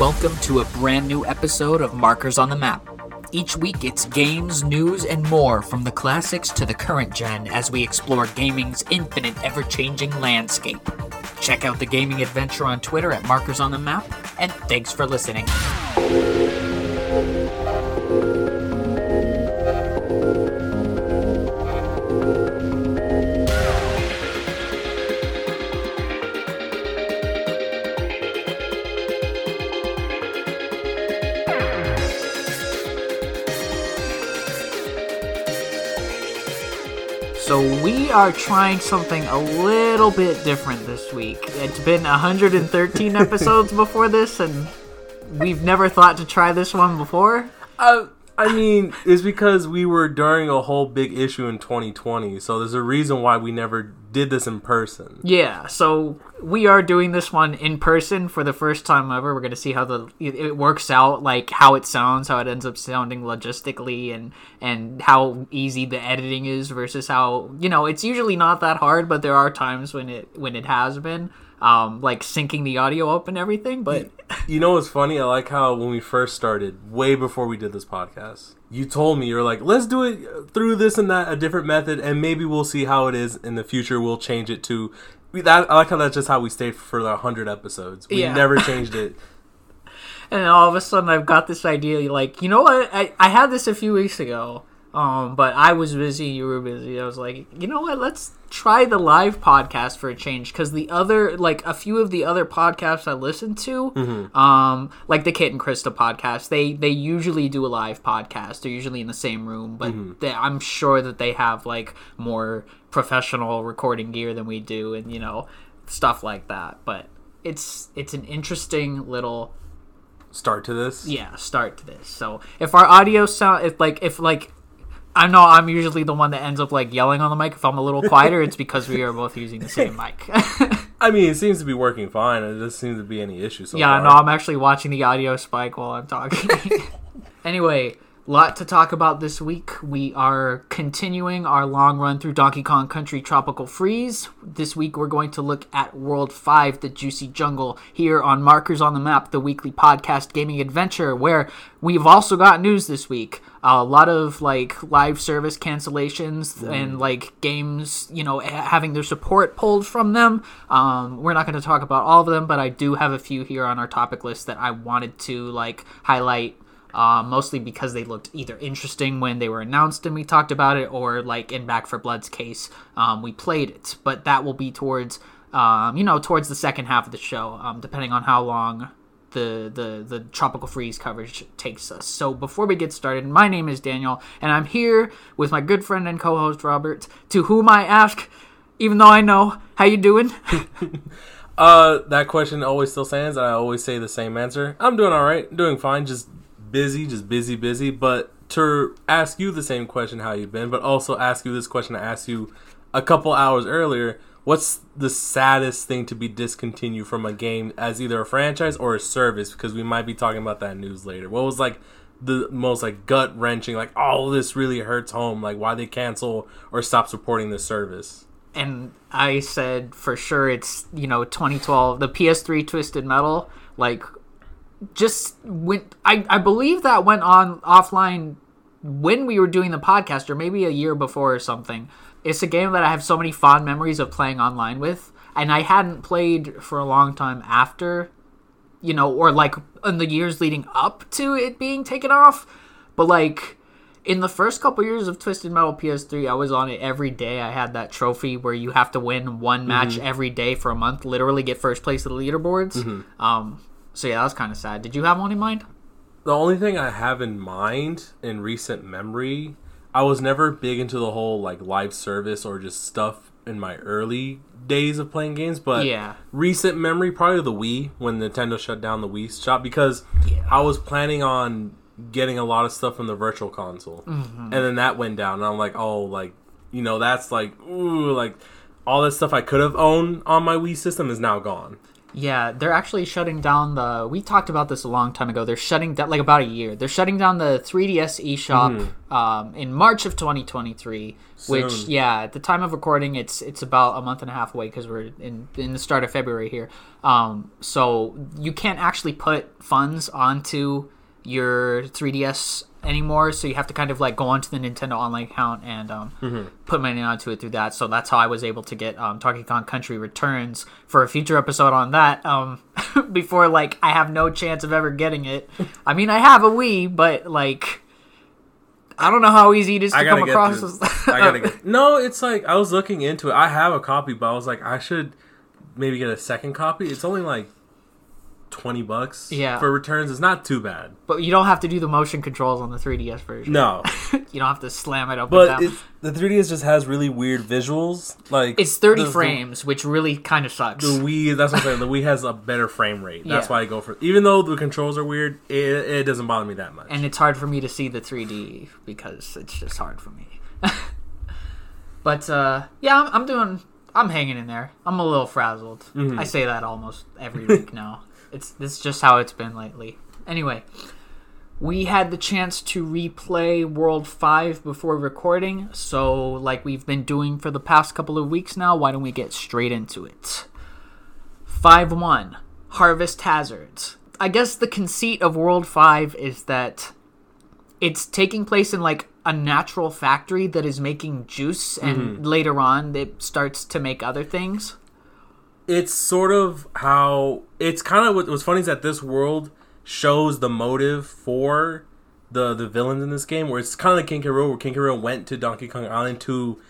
Welcome to a brand new episode of Markers on the Map. Each week it's games, news, and more from the classics to the current gen as we explore gaming's infinite, ever changing landscape. Check out the gaming adventure on Twitter at Markers on the Map, and thanks for listening. Are trying something a little bit different this week. It's been 113 episodes before this, and we've never thought to try this one before. Uh, I mean, it's because we were during a whole big issue in 2020, so there's a reason why we never did this in person. Yeah, so we are doing this one in person for the first time ever. We're to see how the it works out, like how it sounds, how it ends up sounding logistically, and and how easy the editing is versus how you know it's usually not that hard, but there are times when it when it has been um, like syncing the audio up and everything. But You know what's funny? I like how when we first started, way before we did this podcast, you told me you're like, "Let's do it through this and that, a different method, and maybe we'll see how it is in the future. We'll change it to." we- That I like how that's just how we stayed for the hundred episodes. We Yeah. never changed it. and all of a sudden I've got this idea like, you know what? I, I had this a few weeks ago. Um, but I was busy, you were busy. I was like, you know what? Let's try the live podcast for a change because the other, like a few of the other podcasts I listen to, um, like the Kit and Krysta podcast, they they usually do a live podcast. They're usually in the same room, but they, I'm sure that they have like more professional recording gear than we do, and you know stuff like that. But it's it's an interesting little Start to this. yeah start to this so if our audio sound if like if like i know i'm usually the one that ends up like yelling on the mic if i'm a little quieter it's because we are both using the same mic I mean, it seems to be working fine. It doesn't seem to be any issues. so yeah far. no i'm actually watching the audio spike while i'm talking anyway lot to talk about this week. We are continuing our long run through donkey kong country tropical freeze. This week we're going to look at world 5 the juicy jungle here on markers on the map the weekly podcast gaming adventure where we've also got news this week. A lot of like live service cancellations and like games you know having their support pulled from them. Um, we're not going to talk about all of them but i do have a few here on our topic list that i wanted to like highlight uh, mostly because they looked either interesting when they were announced and we talked about it, or like in Back 4 Blood's case, um, we played it. But that will be towards, um, you know, towards the second half of the show, um, depending on how long the, the the tropical freeze coverage takes us. So before we get started, my name is Daniel, and I'm here with my good friend and co-host Robert, to whom I ask, even though I know how you doing. Uh, that question always still stands. and I always say the same answer. I'm doing all right, doing fine. Just busy, just busy, busy. But to ask you the same question, how you've been, but also ask you this question I asked you a couple hours earlier. What's the saddest thing to be discontinued from a game as either a franchise or a service? Because we might be talking about that news later. What was like the most like gut wrenching? Like, oh, this really hurts home. Like, why they cancel or stop supporting this service? and I said for sure it's you know 2012 the PS3 Twisted Metal like just went I I believe that went on offline when we were doing the podcast or maybe a year before or something. It's a game that I have so many fond memories of playing online with and I hadn't played for a long time after you know or like in the years leading up to it being taken off but like in the first couple years of Twisted Metal PS3, I was on it every day. I had that trophy where you have to win one match every day for a month, literally get first place of the leaderboards. Um, so yeah, that was kind of sad. Did you have one in mind? The only thing I have in mind in recent memory, I was never big into the whole like live service or just stuff in my early days of playing games, but Yeah. recent memory probably the Wii when Nintendo shut down the Wii shop because Yeah. I was planning on getting a lot of stuff from the virtual console. Mm-hmm. And then that went down and I'm like, "Oh, like, you know, that's like ooh, like all this stuff I could have owned on my Wii system is now gone." Yeah, they're actually shutting down the. We talked about this a long time ago. They're shutting down, like about a year. They're shutting down the 3DS eShop um, in March of 2023. Which, yeah, at the time of recording, it's it's about a month and a half away because we're in in the start of February here. Um, so you can't actually put funds onto your 3DS anymore. So you have to kind of like go onto the Nintendo Online account and um, put money onto it through that. So that's how I was able to get um, Donkey Kong Country Returns for a future episode on that. Um, before like I have no chance of ever getting it. I mean, I have a Wii, but like. I don't know how easy it is to come across. this- I gotta get. No, it's like I was looking into it. I have a copy, but I was like, I should maybe get a second copy. It's only like twenty bucks. Yeah. for returns. is not too bad. but you don't have to do the motion controls on the 3DS version. No, you don't have to slam it up. but it's, the 3ds just has really weird visuals. Like It's 30 the- frames, which really kind of sucks. The Wii, that's what I'm saying. The Wii has a better frame rate. That's Yeah. why I go for. Even though the controls are weird, it, it doesn't bother me that much. and it's hard for me to see the 3D because it's just hard for me. but uh, yeah, I'm, I'm doing. I'm hanging in there. I'm a little frazzled. Mm-hmm. I say that almost every week now. It's this is just how it's been lately. Anyway, we had the chance to replay World Five before recording, so like we've been doing for the past couple of weeks now. Why don't we get straight into it? Five one Harvest Hazards. I guess the conceit of World 5 is that it's taking place in like a natural factory that is making juice and mm-hmm. later on it starts to make other things. It's sort of how it's kind of what, what's funny is that this world shows the motive for the the villains in this game, where it's kind of like King K. Rool, where King K. Rool went to Donkey Kong Island to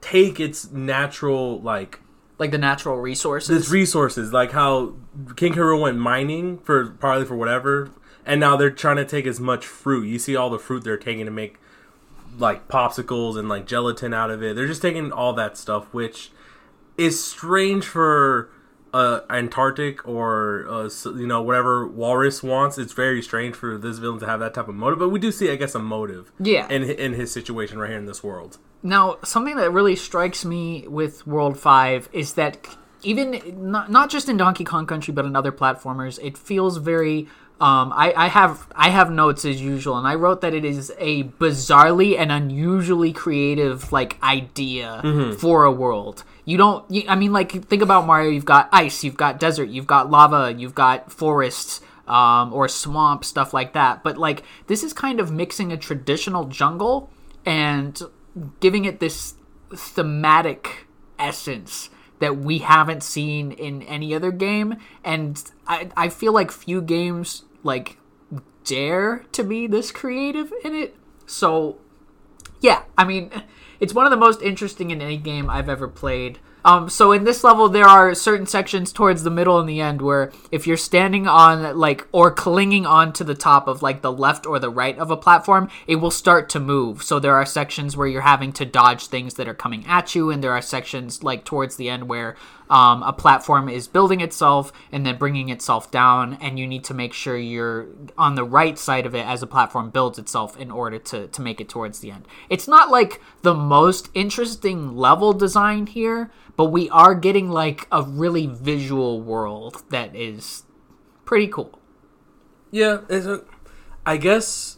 take its natural like Like the natural resources. its resources, like how King K. Rool went mining for probably for whatever, and now they're trying to take as much fruit. You see all the fruit they're taking to make like popsicles and like gelatin out of it. They're just taking all that stuff, which is strange for uh, Antarctic or uh, you know whatever Walrus wants. It's very strange for this villain to have that type of motive, but we do see, I guess, a motive. Yeah. In in his situation right here in this world. Now, something that really strikes me with World 5 is that even not, not just in Donkey Kong Country but in other platformers, it feels very um, I, I have I have notes as usual, and I wrote that it is a bizarrely and unusually creative like idea for a world. You don't, you, I mean, like think about Mario. You've got ice, you've got desert, you've got lava, you've got forests, um, or swamp stuff like that. But like this is kind of mixing a traditional jungle and giving it this thematic essence that we haven't seen in any other game and I, I feel like few games like dare to be this creative in it so yeah i mean it's one of the most interesting in any game i've ever played. Um, so in this level there are certain sections towards the middle and the end where if you're standing on like or clinging on to the top of like the left or the right of a platform it will start to move. So there are sections where you're having to dodge things that are coming at you and there are sections like towards the end where um, a platform is building itself and then bringing itself down and you need to make sure you're on the right side of it as a platform builds itself in order to, to make it towards the end. It's not like the most interesting level design here but we are getting like a really visual world that is pretty cool. Yeah, it's a, I guess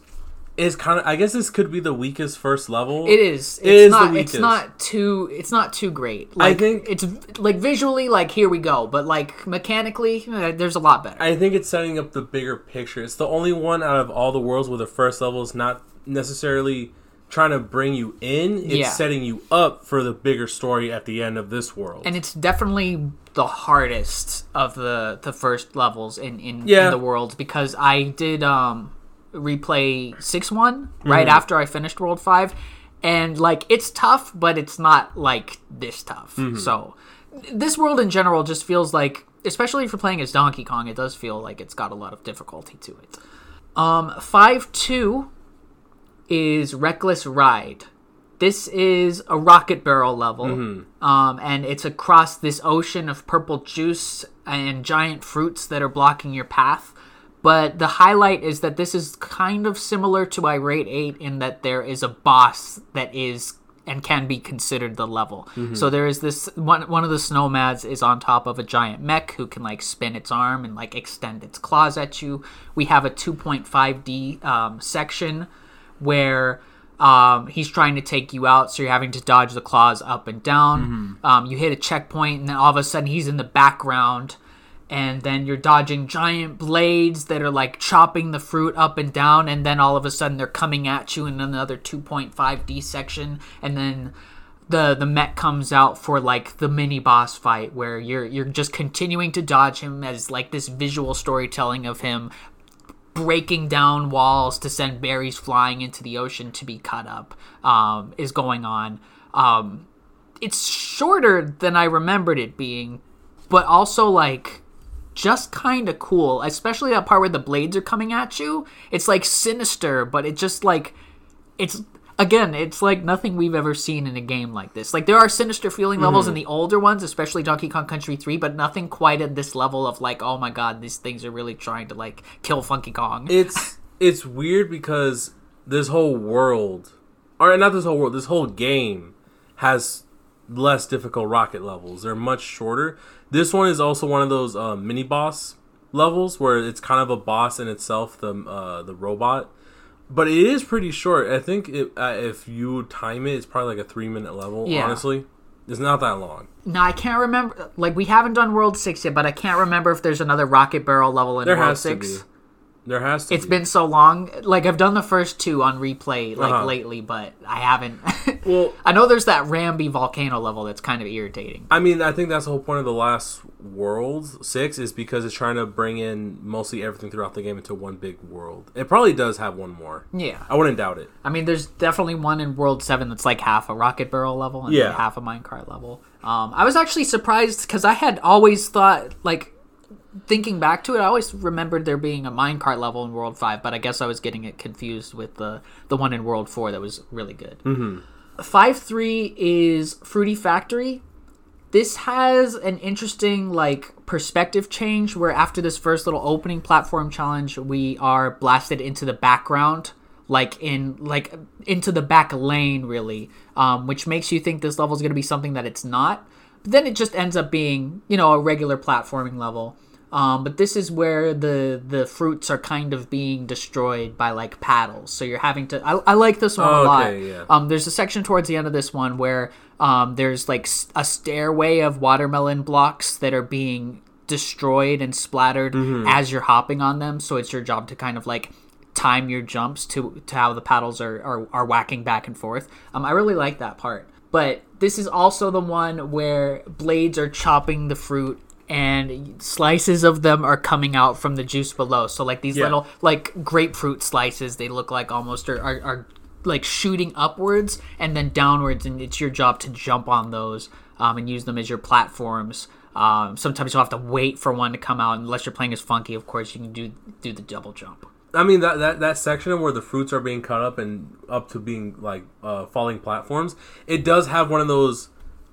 is kind of. I guess this could be the weakest first level. it is it's It is the not it's weakest. not too it's not too great like think- it's like visually like here we go but like mechanically eh, there's a lot better I think it's setting up the bigger picture. It's the only one out of all the worlds where the first level is not necessarily trying to bring you in. It's Yeah. setting you up for the bigger story at the end of this world. and it's definitely the hardest of the the first levels in in, Yeah. in the world because I did um replay six one right Mm-hmm. after I finished World Five, and like it's tough, but it's not like this tough. Mm-hmm. So this world in general just feels like, especially if you're playing as Donkey Kong, it does feel like it's got a lot of difficulty to it. Um, five two is Reckless Ride. This is a rocket barrel level, um, and it's across this ocean of purple juice and giant fruits that are blocking your path. But the highlight is that this is kind of similar to Irate 8 in that there is a boss that is and can be considered the level. So there is this one one of the snowmads is on top of a giant mech who can like spin its arm and like extend its claws at you. We have a 2.5D um, section where um, he's trying to take you out, so you're having to dodge the claws up and down. Um, you hit a checkpoint, and then all of a sudden he's in the background, and then you're dodging giant blades that are like chopping the fruit up and down, and then all of a sudden they're coming at you in another 2.5D section, and then the the mech comes out for like the mini boss fight where you're you're just continuing to dodge him as like this visual storytelling of him breaking down walls to send berries flying into the ocean to be cut up um, is going on. Um, it's shorter than I remembered it being, but also like just kind of cool, especially that part where the blades are coming at you. It's like sinister, but it just like it's again, it's like nothing we've ever seen in a game like this. Like there are sinister feeling levels in mm-hmm. the older ones, especially Donkey Kong Country 3, but nothing quite at this level of like, oh my god, these things are really trying to like kill Funky Kong. It's it's weird because this whole world, or not this whole world, this whole game has less difficult rocket levels. They're much shorter. This one is also one of those uh, mini boss levels where it's kind of a boss in itself, the uh, the robot. But it is pretty short. I think it, uh, if you time it, it's probably like a three minute level. Yeah. Honestly, it's not that long. No, I can't remember. Like we haven't done World Six yet, but I can't remember if there's another Rocket Barrel level in There World Six. There has to. It's be. been so long. Like I've done the first two on replay like Uh-huh. lately, but I haven't. Well- I know there's that Rambi volcano level that's kind of irritating. I mean, I think that's the whole point of the last world six is because it's trying to bring in mostly everything throughout the game into one big world. It probably does have one more. Yeah, I wouldn't doubt it. I mean, there's definitely one in World Seven that's like half a Rocket Barrel level and Yeah. half a minecart level. Um, I was actually surprised because I had always thought like. Thinking back to it, I always remembered there being a minecart level in World Five, but I guess I was getting it confused with the the one in World Four that was really good. Mm-hmm. Five three is Fruity Factory. This has an interesting like perspective change where after this first little opening platform challenge, we are blasted into the background, like in like into the back lane really, um, which makes you think this level is going to be something that it's not. But then it just ends up being you know a regular platforming level. Um, but this is where the the fruits are kind of being destroyed by like paddles. So you're having to. I, I like this one a Oh, lot. okay, yeah. Um, there's a section towards the end of this one where um, there's like a stairway of watermelon blocks that are being destroyed and splattered Mm-hmm. as you're hopping on them. So it's your job to kind of like time your jumps to to how the paddles are are, are whacking back and forth. Um, I really like that part. But this is also the one where blades are chopping the fruit and slices of them are coming out from the juice below. So like these Yeah. little like grapefruit slices, they look like almost are, are, are like shooting upwards and then downwards, and it's your job to jump on those um, and use them as your platforms. Um, sometimes you'll have to wait for one to come out, unless you're playing as funky. Of course, you can do do the double jump. I mean that, that that section where the fruits are being cut up and up to being like uh, falling platforms, it does have one of those.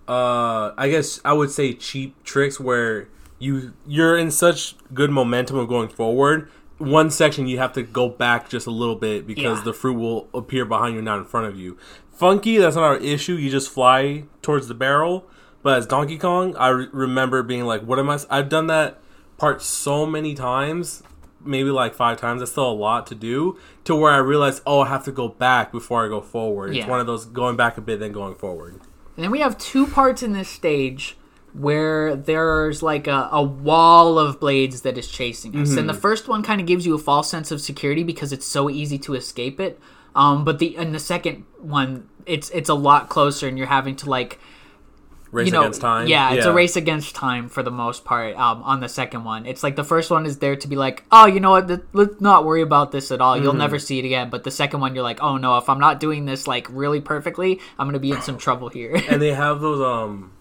Uh, I guess I would say cheap tricks where you you're in such good momentum of going forward. One section you have to go back just a little bit because Yeah. the fruit will appear behind you, not in front of you. Funky, that's not our issue. You just fly towards the barrel. But as Donkey Kong, I re- remember being like, "What am I?" I've done that part so many times maybe like five times. That's still a lot to do. To where I realized, oh, I have to go back before I go forward. It's one of those going back a bit, then going forward. And then we have two parts in this stage where there's like a, a wall of blades that is chasing us. And the first one kind of gives you a false sense of security because it's so easy to escape it. Um, but the and the second one, it's it's a lot closer, and you're having to like Race you know, against time. Yeah, it's a race against time for the most part. Um, on the second one, it's like the first one is there to be like, oh, you know what? th- Let's not worry about this at all. You'll Mm-hmm. never see it again. But the second one, you're like, oh no, if I'm not doing this like really perfectly, I'm gonna be in some trouble here. And they have those. Um,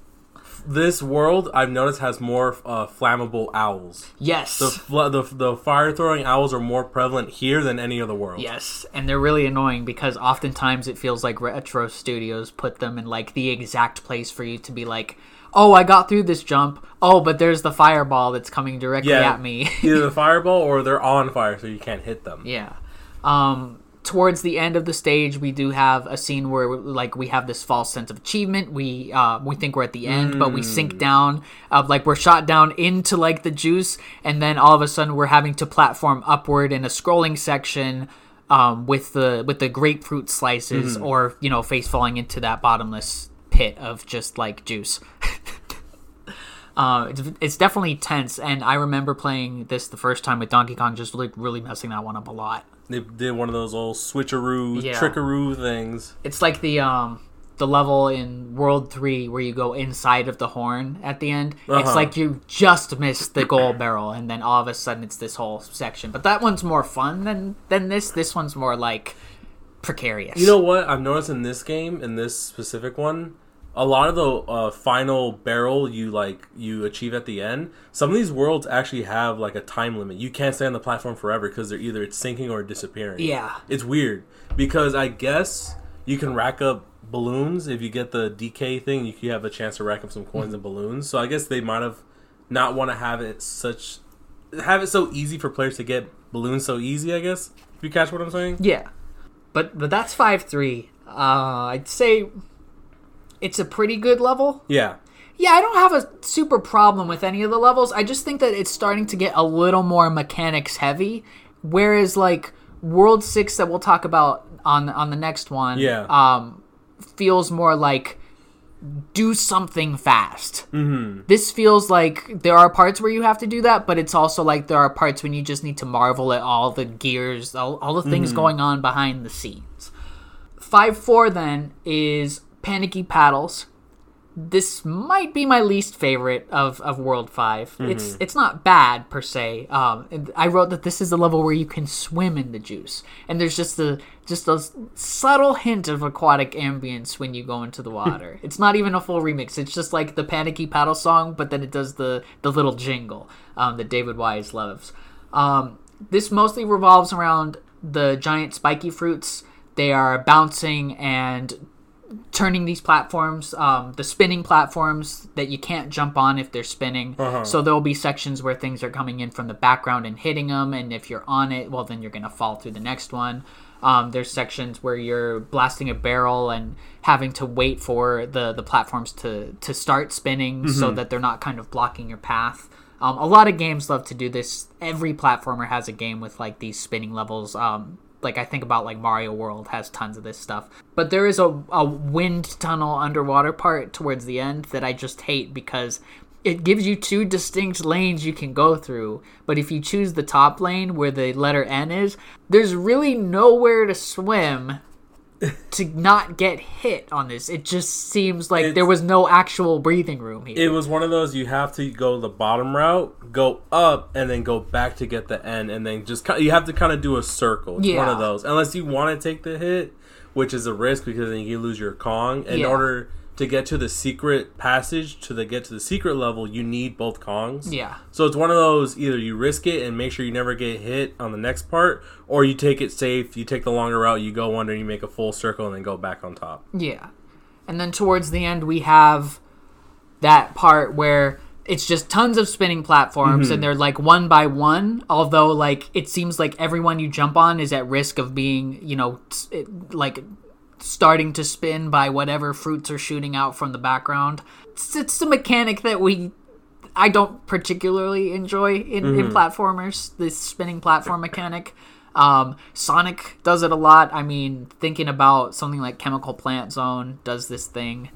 this world I've noticed has more uh, flammable owls. yes, The, fl- the the fire throwing owls are more prevalent here than any other world. Yes, and they're really annoying because oftentimes it feels like retro studios put them in like the exact place for you to be like, "Oh, I got through this jump. Oh, but there's the fireball that's coming directly Yeah. at me." Either the fireball or they're on fire, so you can't hit them. yeah. Um towards the end of the stage, we do have a scene where like we have this false sense of achievement. We uh, we think we're at the end, but we sink down. Uh, like we're shot down into like the juice, and then all of a sudden we're having to platform upward in a scrolling section. Um, with the with the grapefruit slices, or you know, face falling into that bottomless pit of just like juice. Uh, it's, it's definitely tense, and I remember playing this the first time with Donkey Kong, just like really messing that one up a lot. They did one of those old switcheroo, Yeah. trickaroo things. It's like the um the level in World Three where you go inside of the horn at the end. It's Uh-huh. like you just missed the gold barrel, and then all of a sudden it's this whole section. But that one's more fun than than this. This one's more like precarious. You know what I've noticed in this game, in this specific one, a lot of the uh, final barrel you like you achieve at the end. Some of these worlds actually have like a time limit. You can't stay on the platform forever because they're either it's sinking or disappearing. Yeah. it's weird because I guess you can rack up balloons if you get the DK thing. You have a chance to rack up some coins and balloons. So I guess they might have not want to have it such have it so easy for players to get balloons so easy. I guess if you catch what I'm saying. Yeah, but but that's five three. Uh, I'd say it's a pretty good level. Yeah. Yeah, I don't have a super problem with any of the levels. I just think that it's starting to get a little more mechanics heavy, whereas like World Six that we'll talk about on on the next one, Yeah. um, feels more like do something fast. Mm-hmm. This feels like there are parts where you have to do that, but it's also like there are parts when you just need to marvel at all the gears, all, all the things going on behind the scenes. Five four then is panicky paddles. This might be my least favorite of, of World 5 It's it's not bad per se. Um, I wrote that this is the level where you can swim in the juice, and there's just a just a subtle hint of aquatic ambience when you go into the water. it's not even a full remix. It's just like the panicky paddle song, but then it does the the little jingle um, that David Wise loves. Um, this mostly revolves around the giant spiky fruits. They are bouncing and turning these platforms, um, the spinning platforms that you can't jump on if they're spinning. So there'll be sections where things are coming in from the background and hitting them, and if you're on it, well, then you're gonna fall through the next one. Um, there's sections where you're blasting a barrel and having to wait for the the platforms to to start spinning so that they're not kind of blocking your path. Um, a lot of games love to do this. Every platformer has a game with like these spinning levels. Um, like I think about like Mario World has tons of this stuff. But there is a, a wind tunnel underwater part towards the end that I just hate because it gives you two distinct lanes you can go through. But if you choose the top lane where the letter N is, there's really nowhere to swim to not get hit on this. It just seems like It's- there was no actual breathing room here. It was one of those you have to go the bottom route, go up, and then go back to get the end, and then just you have to kind of do a circle. It's one of those, unless you want to take the hit, which is a risk because then you lose your Kong. In Yeah. order to get to the secret passage to the get to the secret level, you need both Kongs. yeah. So it's one of those either you risk it and make sure you never get hit on the next part, or you take it safe, you take the longer route, you go under, you make a full circle, and then go back on top. Yeah. And then towards the end, we have that part where it's just tons of spinning platforms and mm-hmm. they're like one by one. Although, like, it seems like everyone you jump on is at risk of being, you know, it, like starting to spin by whatever fruits are shooting out from the background. It's, it's a mechanic that we. I don't particularly enjoy in, in platformers, this spinning platform mechanic. Um, Sonic does it a lot. I mean, thinking about something like Chemical Plant Zone does this thing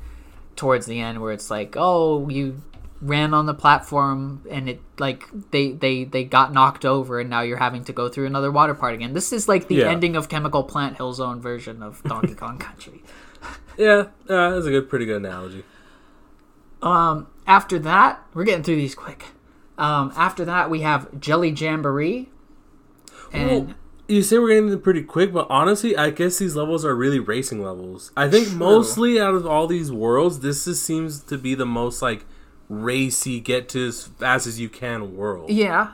towards the end where it's like, oh, you ran on the platform and it like they they they got knocked over and now you're having to go through another water part again. This is like the Yeah. ending of Chemical Plant Hill Zone version of Donkey Kong Country. Yeah, yeah, that's a good, pretty good analogy. Um, after that, we're getting through these quick. Um, after that, we have Jelly Jamboree. And Well, you say we're getting them pretty quick, but honestly, I guess these levels are really racing levels. I think True. mostly out of all these worlds, this just seems to be the most like racy, get to as fast as you can world. yeah,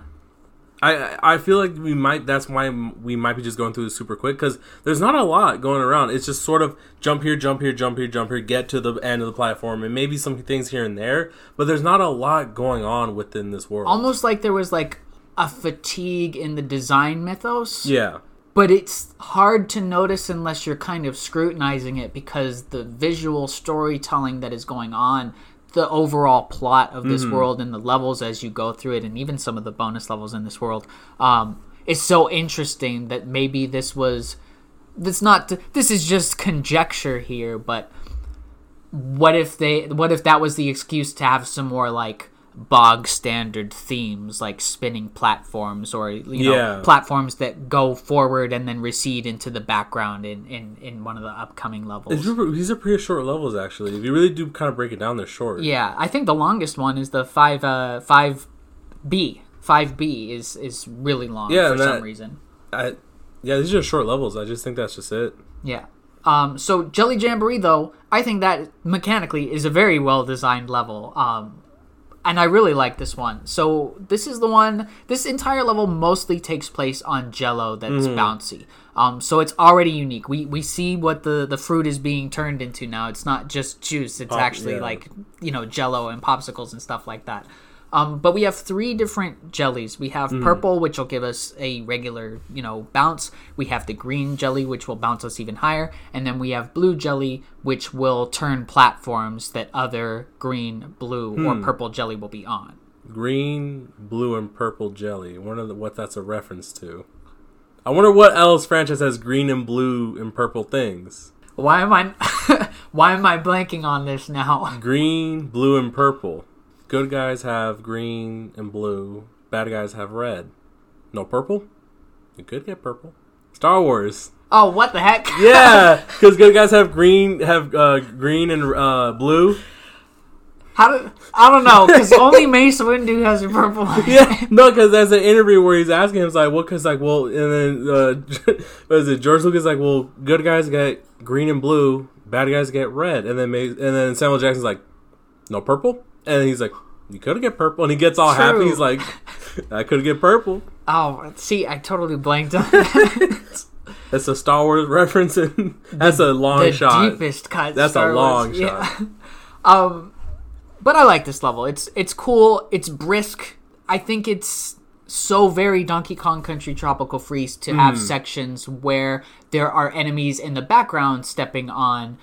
I I feel like we might. That's why we might be just going through this super quick because there's not a lot going around. It's just sort of jump here, jump here, jump here, jump here, get to the end of the platform, and maybe some things here and there. But there's not a lot going on within this world. almost like there was like a fatigue in the design mythos. yeah. but it's hard to notice unless you're kind of scrutinizing it because the visual storytelling that is going on the overall plot of this world and the levels as you go through it and even some of the bonus levels in this world um, is so interesting that maybe this was this not this is just conjecture here but what if they what if that was the excuse to have some more like bog standard themes like spinning platforms or you know Yeah. platforms that go forward and then recede into the background in in, in one of the upcoming levels These are, these are pretty short levels, actually. If you really do kind of break it down, they're short. yeah i think the longest one is the 5 uh 5b 5b is is really long Yeah, for and some reason I, yeah, these are short levels. I just think that's just it. Yeah. Um, so Jelly Jamboree, though, I think that mechanically is a very well designed level. Um, and I really like this one. So this is the one. This entire level mostly takes place on Jello that's bouncy. Um, so it's already unique. We we see what the the fruit is being turned into now. It's not just juice. It's Pop- actually yeah. like you know Jello and popsicles and stuff like that. Um, but we have three different jellies. We have purple, which will give us a regular, you know, bounce. We have the green jelly, which will bounce us even higher, and then we have blue jelly, which will turn platforms that other green, blue, or purple jelly will be on. Green, blue, and purple jelly. Wonder the, what that's a reference to. I wonder what else franchise has green and blue and purple things. Why am I, why am I blanking on this now? Green, blue, and purple. Good guys have green and blue. Bad guys have red. No purple? You could get purple. Star Wars. Oh, what the heck? Yeah, because good guys have green, have uh, green and uh, blue. How do I don't know? Because only Mace Windu has a purple. Yeah, no, because there's an interview where he's asking him, like, what? Because like, well, and then uh, what is it? George Lucas like, well, good guys get green and blue, bad guys get red, and then Ma- and then Samuel Jackson's like, no purple, and he's like, you could get purple, and he gets all happy. He's like, I could get purple. Oh, see, I totally blanked on that. That's a Star Wars reference, and that's a long the shot. deepest cut. That's a long Wars. shot. Um, but I like this level. It's it's cool. It's brisk. I think it's so very Donkey Kong Country Tropical Freeze to Hmm. have sections where there are enemies in the background stepping on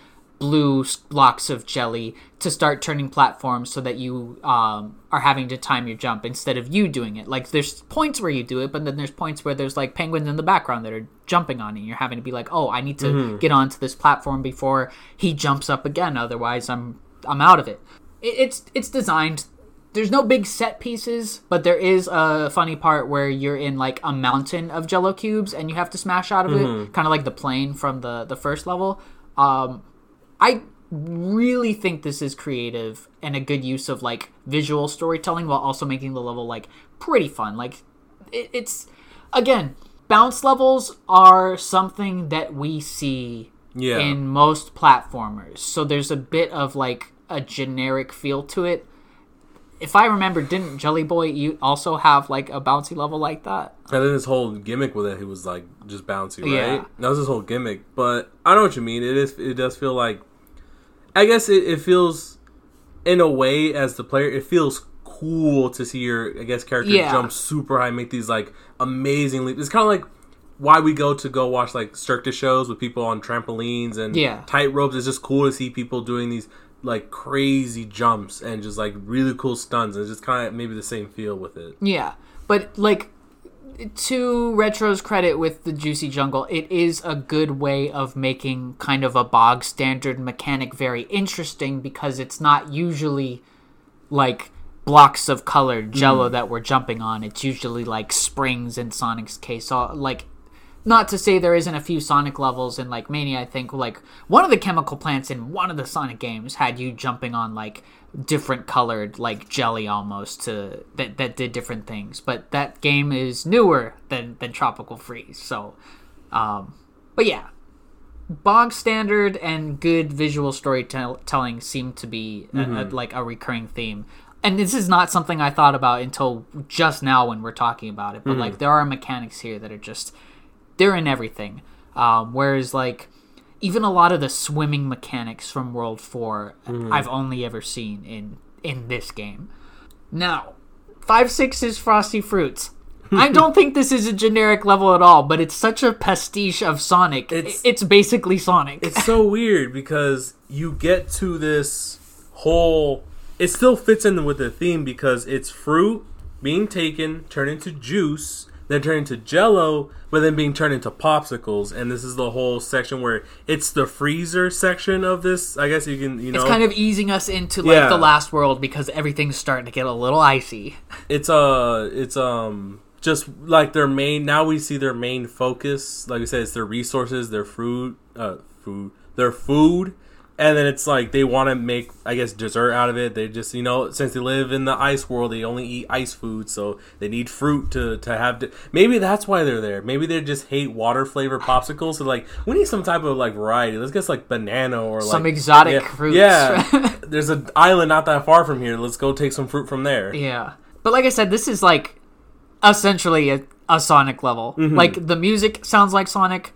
blue blocks of jelly to start turning platforms so that you um, are having to time your jump instead of you doing it. Like there's points where you do it, but then there's points where there's like penguins in the background that are jumping on you. You're having to be like, oh, I need to Mm-hmm. get onto this platform before he jumps up again. Otherwise, I'm I'm out of it. it it's it's designed. There's no big set pieces, but there is a funny part where you're in like a mountain of Jello cubes and you have to smash out of it, kind of like the plane from the the first level. Um, I really think this is creative and a good use of like visual storytelling while also making the level like pretty fun. Like it, it's again, bounce levels are something that we see Yeah. in most platformers. So there's a bit of like a generic feel to it. If I remember, didn't Jelly Boy you also have like a bouncy level like that? And then his whole gimmick with it, he was like just bouncy, right? Yeah. That was his whole gimmick. But I know what you mean. It is. It does feel like. I guess it, it feels, in a way, as the player, it feels cool to see your, I guess, character Yeah. jump super high, make these like amazing leaps. It's kind of like why we go to go watch like circus shows with people on trampolines and Yeah. tight ropes. It's just cool to see people doing these like crazy jumps and just like really cool stunts. It's just kind of maybe the same feel with it. Yeah, but like to Retro's credit with the Juicy Jungle, it is a good way of making kind of a bog standard mechanic very interesting because it's not usually like blocks of colored jello mm. that we're jumping on. It's usually like springs in Sonic's case. So like not to say there isn't a few Sonic levels in like Mania. I think like one of the chemical plants in one of the Sonic games had you jumping on like different colored like jelly almost to that that did different things. But that game is newer than than Tropical Freeze. So, um, but yeah, bog standard and good visual storytelling seem to be a, a, like a recurring theme. And this is not something I thought about until just now when we're talking about it. But like there are mechanics here that are just they're in everything. Um, whereas like even a lot of the swimming mechanics from World 4 I've only ever seen in in this game. Now, 5 6 is Frosty Fruits. I don't think this is a generic level at all, but it's such a pastiche of Sonic. It's- It's, it's basically Sonic. it's so weird because you get to this whole it still fits in with the theme because it's fruit being taken turned into juice then turned into jello but then being turned into popsicles and this is the whole section where it's the freezer section of this i guess you can you know It's kind of easing us into like Yeah. the last world because everything's starting to get a little icy. it's uh it's um just like their main now we see their main focus like i said it's their resources their food uh food their food and then it's like they want to make i guess dessert out of it they just you know since they live in the ice world they only eat ice food so they need fruit to to have to, maybe that's why they're there maybe they just hate water flavored popsicles so like we need some type of like variety let's get like banana or like Some exotic yeah, fruits. yeah there's an island not that far from here let's go take some fruit from there Yeah. But like I said, this is like essentially a, a Sonic level. Mm-hmm. Like the music sounds like Sonic.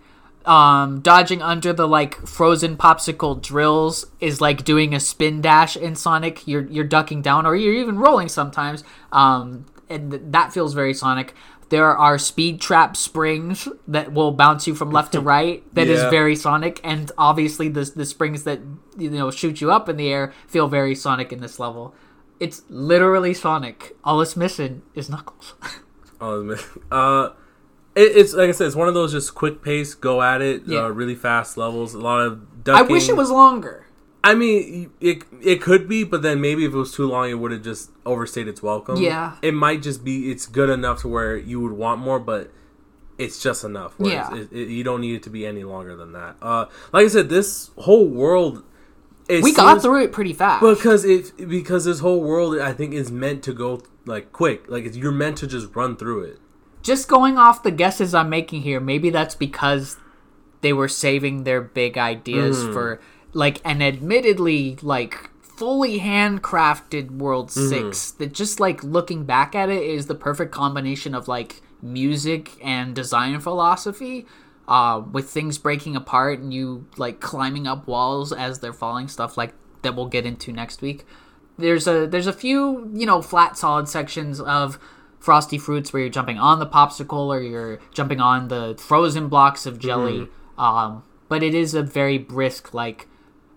Um, dodging under the like frozen popsicle drills is like doing a spin dash in Sonic. You're you're ducking down, or you're even rolling sometimes. Um, and th- that feels very Sonic. There are speed trap springs that will bounce you from left to right. That is Yeah. very Sonic, and obviously the the springs that you know shoot you up in the air feel very Sonic in this level. It's literally Sonic. All it's missing is Knuckles. Oh, man. uh, it, it's like I said, it's one of those just quick pace, go at it, Yeah. uh, really fast levels. A lot of ducking. I wish it was longer. I mean, it it could be, but then maybe if it was too long, it would have just overstayed its welcome. Yeah. it might just be it's good enough to where you would want more, but it's just enough. Yeah. it, it, you don't need it to be any longer than that. Uh, like I said, this whole world. We got through it pretty fast. because it because this whole world I think is meant to go like quick. Like it's, you're meant to just run through it. Just going off the guesses I'm making here, maybe that's because they were saving their big ideas Mm. for like an admittedly like fully handcrafted World Mm-hmm. 6 that just like looking back at it is the perfect combination of like music and design philosophy uh, with things breaking apart and you like climbing up walls as they're falling stuff like that we'll get into next week there's a there's a few you know flat solid sections of frosty fruits where you're jumping on the popsicle or you're jumping on the frozen blocks of jelly. Um, but it is a very brisk like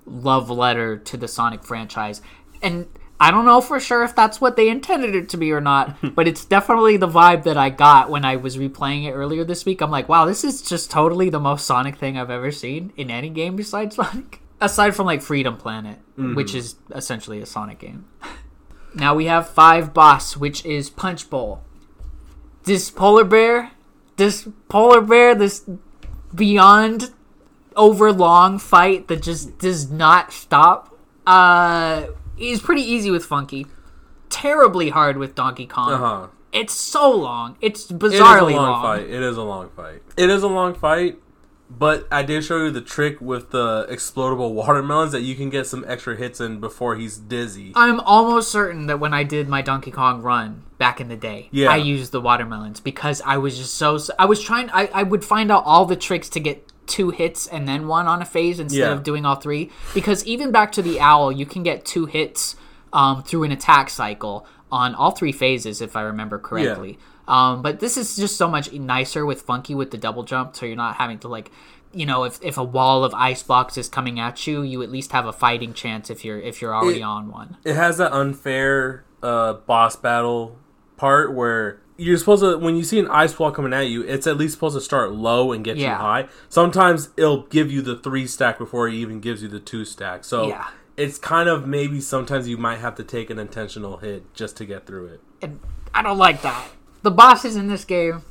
love letter to the sonic franchise. And i don't know for sure if that's what they intended it to be or not but it's definitely the vibe that i got when i was replaying it earlier this week. I'm like wow this is just totally the most sonic thing i've ever seen in any game besides sonic. Aside from like freedom planet which is essentially a sonic game now we have five boss, which is Punch Bowl. This polar bear, this polar bear, this beyond over long fight that just does not stop. Uh, is pretty easy with Funky, terribly hard with Donkey Kong. Uh huh. It's so long. It's It is a bizarrely long, long. fight. It is a long fight. It is a long fight, but I did show you the trick with the explodable watermelons that you can get some extra hits in before he's dizzy. I'm almost certain that when I did my Donkey Kong run back in the day, Yeah. I used the watermelons because I was just so. I was trying. I, I would find out all the tricks to get two hits and then one on a phase instead Yeah. of doing all three. Because even back to the owl, you can get two hits um, through an attack cycle on all three phases, if I remember correctly. Um, but this is just so much nicer with Funky with the double jump, so you're not having to like. You know, if, if a wall of ice blocks is coming at you, you at least have a fighting chance if you're if you're already It- on one. It has that unfair uh, boss battle part where you're supposed to when you see an ice wall coming at you, it's at least supposed to start low and get you high. Sometimes it'll give you the three stack before it even gives you the two stack. So Yeah. it's kind of maybe sometimes you might have to take an intentional hit just to get through it. And I don't like that. The bosses in this game,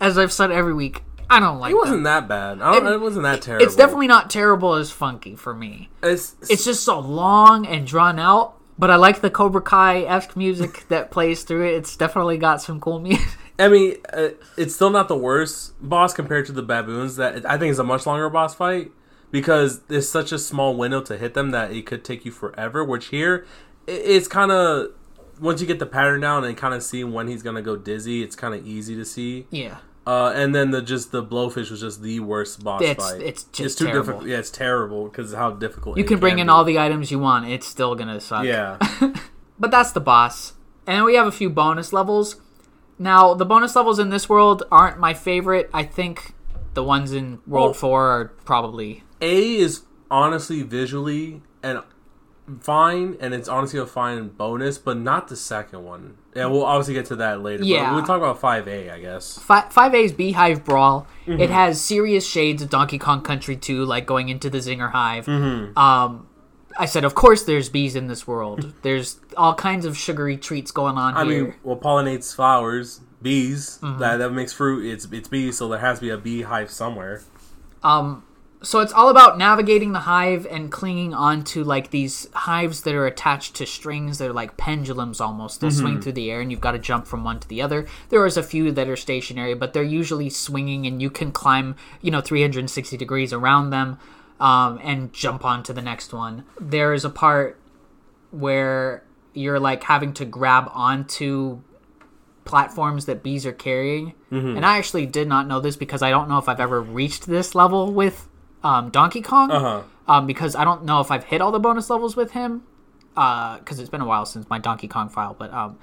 as I've said every week, I don't like It wasn't them. that bad. I don't, It- it, wasn't that terrible. It's definitely not terrible as funky for me. It's, It's just so long and drawn out. But I like the Cobra Kai esque music that plays through it. It's definitely got some cool music. I mean, uh, it's still not the worst boss compared to the baboons. That I think is a much longer boss fight because there's such a small window to hit them that it could take you forever. Which here, it's kind of once you get the pattern down and kind of see when he's gonna go dizzy, it's kind of easy to see. yeah. Uh, and then the just the blowfish was just the worst boss It's- fight. it's just it's too terrible. difficult. Yeah, it's terrible because how difficult You can bring in be. all the items you want. It's still going to suck. Yeah, But that's the boss. And we have a few bonus levels. Now, the bonus levels in this world aren't my favorite. I think the ones in World Well- 4 are probably. A is honestly visually and fine, and it's honestly a fine bonus, but not the second one. And we'll obviously get to that later. Yeah. but we'll talk about five A, I guess. Fi 5A's Beehive Brawl. Mm-hmm. It has serious shades of Donkey Kong Country 2, like going into the Zinger Hive. Mm-hmm. Um, I said, of course, there's bees in this world. There's all kinds of sugary treats going on I here. mean, well, pollinates flowers, bees. Mm-hmm. That that makes fruit. It's it's bees, so there has to be a beehive somewhere. Um, so it's all about navigating the hive and clinging onto like these hives that are attached to strings. They're like pendulums almost. They'll Mm-hmm. swing through the air, and you've got to jump from one to the other. There is a few that are stationary, but they're usually swinging, and you can climb, you know, 360 degrees around them, um, and jump onto the next one. There is a part where you're like having to grab onto platforms that bees are carrying. Mm-hmm. And I actually did not know this because I don't know if I've ever reached this level with um, Donkey Kong. Uh huh. Um, because I don't know if I've hit all the bonus levels with him. Because it's been a while since my Donkey Kong file. But um,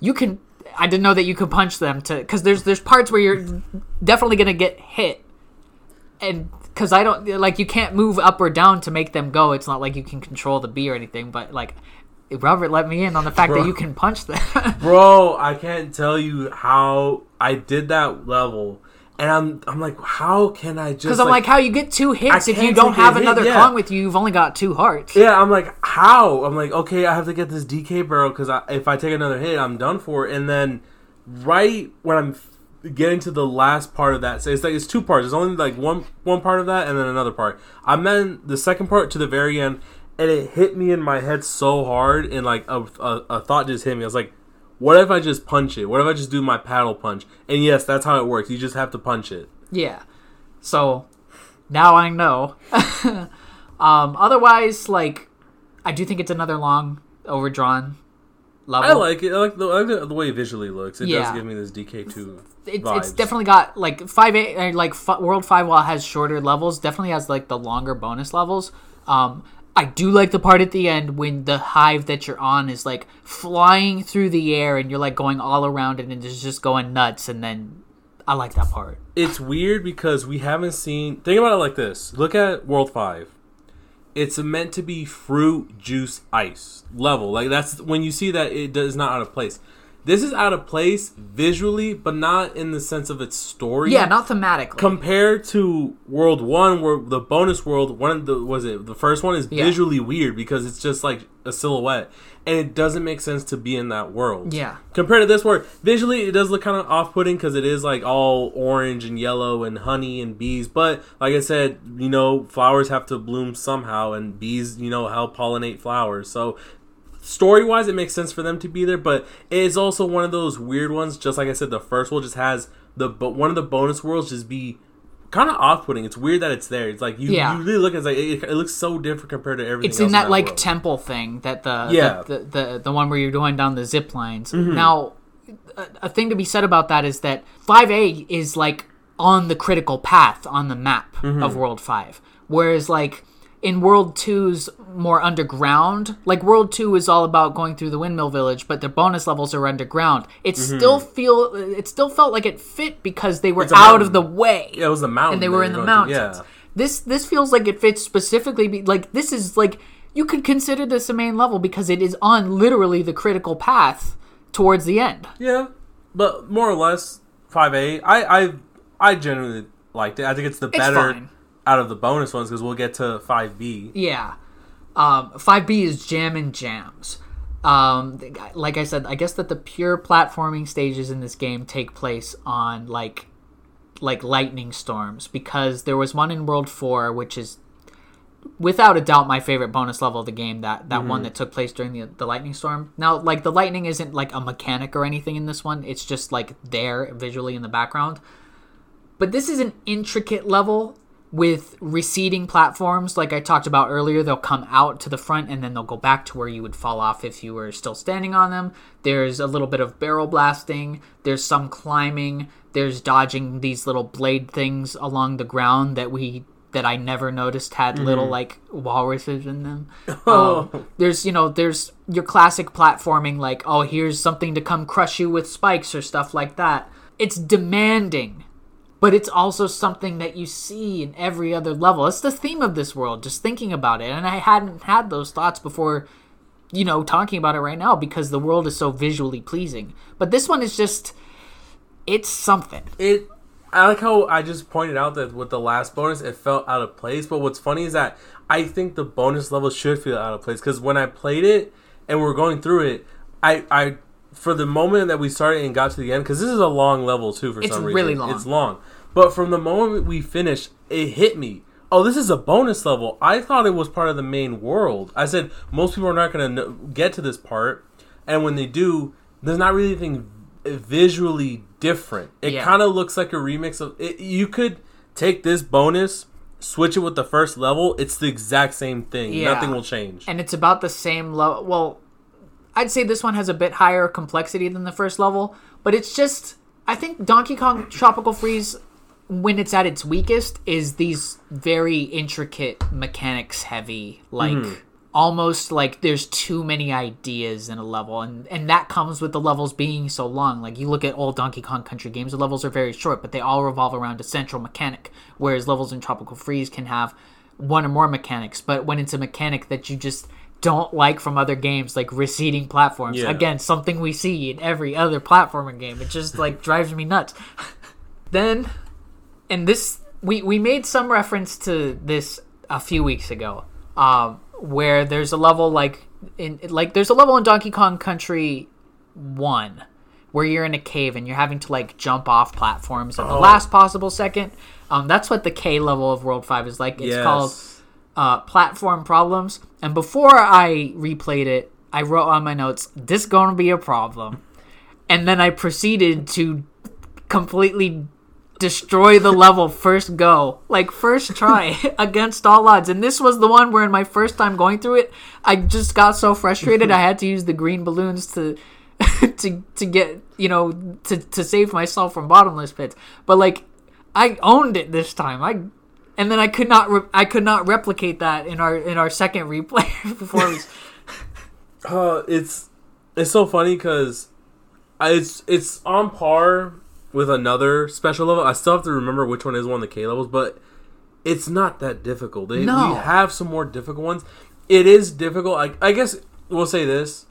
you can. I didn't know that you could punch them to. Because there's there's parts where you're definitely gonna get hit. And because I don't like you can't move up or down to make them go. It's not like you can control the bee or anything. But like Robert let me in on the fact Bro. that you can punch them. Bro, I can't tell you how I did that level, and I'm I'm like, how can I just? Because I'm like, how you get two hits I if you don't have hit, another yeah. Kong with you? You've only got two hearts. Yeah, I'm like, how? I'm like, okay, I have to get this DK barrel because if I take another hit, I'm done for. And then, right when I'm getting to the last part of that, so it's like it's two parts. There's only like one one part of that, and then another part. I'm then the second part to the very end, and it hit me in my head so hard, and like a, a, a thought just hit me. I was like, what if I just punch it? What if I just do my paddle punch? And yes, that's how it works. You just have to punch it. Yeah. So now I know. um, otherwise, like, I do think it's another long, overdrawn level. I like it. I like the, I like the, way it visually looks. It Yeah. does give me this DK two. it's, it's definitely got like five eight like F- World Five while it has shorter levels, definitely has like the longer bonus levels. Um, I do like the part at the end when the hive that you're on is like flying through the air and you're like going all around it and it's just going nuts. And then I like that part. it's weird because we haven't seen think about it like this look at world 5 it's meant to be fruit juice ice level like that's when you see that it does not out of place this is out of place visually but not in the sense of its story Yeah, not thematically. compared to world 1 where the bonus world one of the was it the first one is Yeah. visually weird because it's just like a silhouette and it doesn't make sense to be in that world yeah. compared to this where visually it does look kind of off-putting because it is like all orange and yellow and honey and bees but like i said you know flowers have to bloom somehow and bees you know help pollinate flowers so story-wise it makes sense for them to be there but it is also one of those weird ones just like i said the first world just has the but one of the bonus worlds just be kind of off-putting it's weird that it's there it's like you, Yeah. you really look at it, like it, it looks so different compared to everything It's else in that like world. temple thing that the Yeah. the, the, the the one where you're going down the zip lines. Mm-hmm. Now, a, a thing to be said about that is that 5A is like on the critical path on the map Mm-hmm. of World 5, whereas like in World 2's more underground, like World 2 is all about going through the windmill village, but the bonus levels are underground. It still feel it still felt like it fit because they were Mm-hmm. out mountain. of the way yeah, it was the mountain and they were in the mountains. yeah This this feels like it fits specifically. Be, like this is like you could consider this a main level because it is on literally the critical path towards the end. Yeah, but more or less five A. I I I genuinely liked it. I think it's the better. Out of the bonus ones because we'll get to five B. Yeah, um, five B is jam and jams. Um, like I said, I guess that the pure platforming stages in this game take place on like like lightning storms because there was one in World Four which is without a doubt my favorite bonus level of the game that that one that took place during the the lightning storm. Now like the lightning isn't like a mechanic or anything in this one. It's just like there visually in the background. But this is an intricate level with receding platforms like i talked about earlier they'll come out to the front and then they'll go back to where you would fall off if you were still standing on them there's a little bit of barrel blasting there's some climbing there's dodging these little blade things along the ground that we that I never noticed had little like walruses in them. Oh. Um, there's you know there's your classic platforming like oh here's something to come crush you with spikes or stuff like that. It's demanding, but it's also something that you see in every other level. It's the theme of this world. Just thinking about it, and I hadn't had those thoughts before. You know, talking about it right now because the world is so visually pleasing. But this one is just, it's something. it I like how I just pointed out that with the last bonus it felt out of place. But what's funny is that I think the bonus level should feel out of place because when I played it and we are going through it, I I for the moment that we started and got to the end because this is a long level too for It's some reason. really long. It's long, but from the moment we finished, it hit me. Oh, this is a bonus level. I thought it was part of the main world. I said most people are not going to get to this part, and when they do, there's not really anything visually different. It Yeah. kind of looks like a remix of. It, you could take this bonus, switch it with the first level. It's the exact same thing. Yeah. Nothing will change. and it's about the same level. Well, I'd say this one has a bit higher complexity than the first level, but it's just I think Donkey Kong Tropical Freeze when it's at its weakest is these very intricate mechanics heavy like mm-hmm. almost like there's too many ideas in a level and and that comes with the levels being so long. Like you look at old donkey kong country games the levels are very short but they all revolve around a central mechanic whereas levels in tropical freeze can have one or more mechanics. But when it's a mechanic that you just don't like from other games like receding platforms Yeah. again something we see in every other platformer game it just like drives me nuts. Then and this we we made some reference to this a few weeks ago um where there's a level like in like there's a level in Donkey Kong Country 1 where you're in a cave and you're having to like jump off platforms at the Oh. last possible second um that's what the K level of World 5 is like it's Yes. called uh, platform problems. And before I replayed it, I wrote on my notes, "This gonna be a problem," and then I proceeded to completely destroy the level first go, like first try against all odds. And this was the one where, in my first time going through it, I just got so frustrated I had to use the green balloons to. to to get you know to to save myself from bottomless pits but like i owned it this time i and then I could not re- I could not replicate that in our in our second replay before we Uh, it's it's so funny because it's it's on par with another special level. I still have to remember which one is one of the K levels, but it's not that difficult. They, No. We have some more difficult ones. It is difficult. I, I guess we'll say this: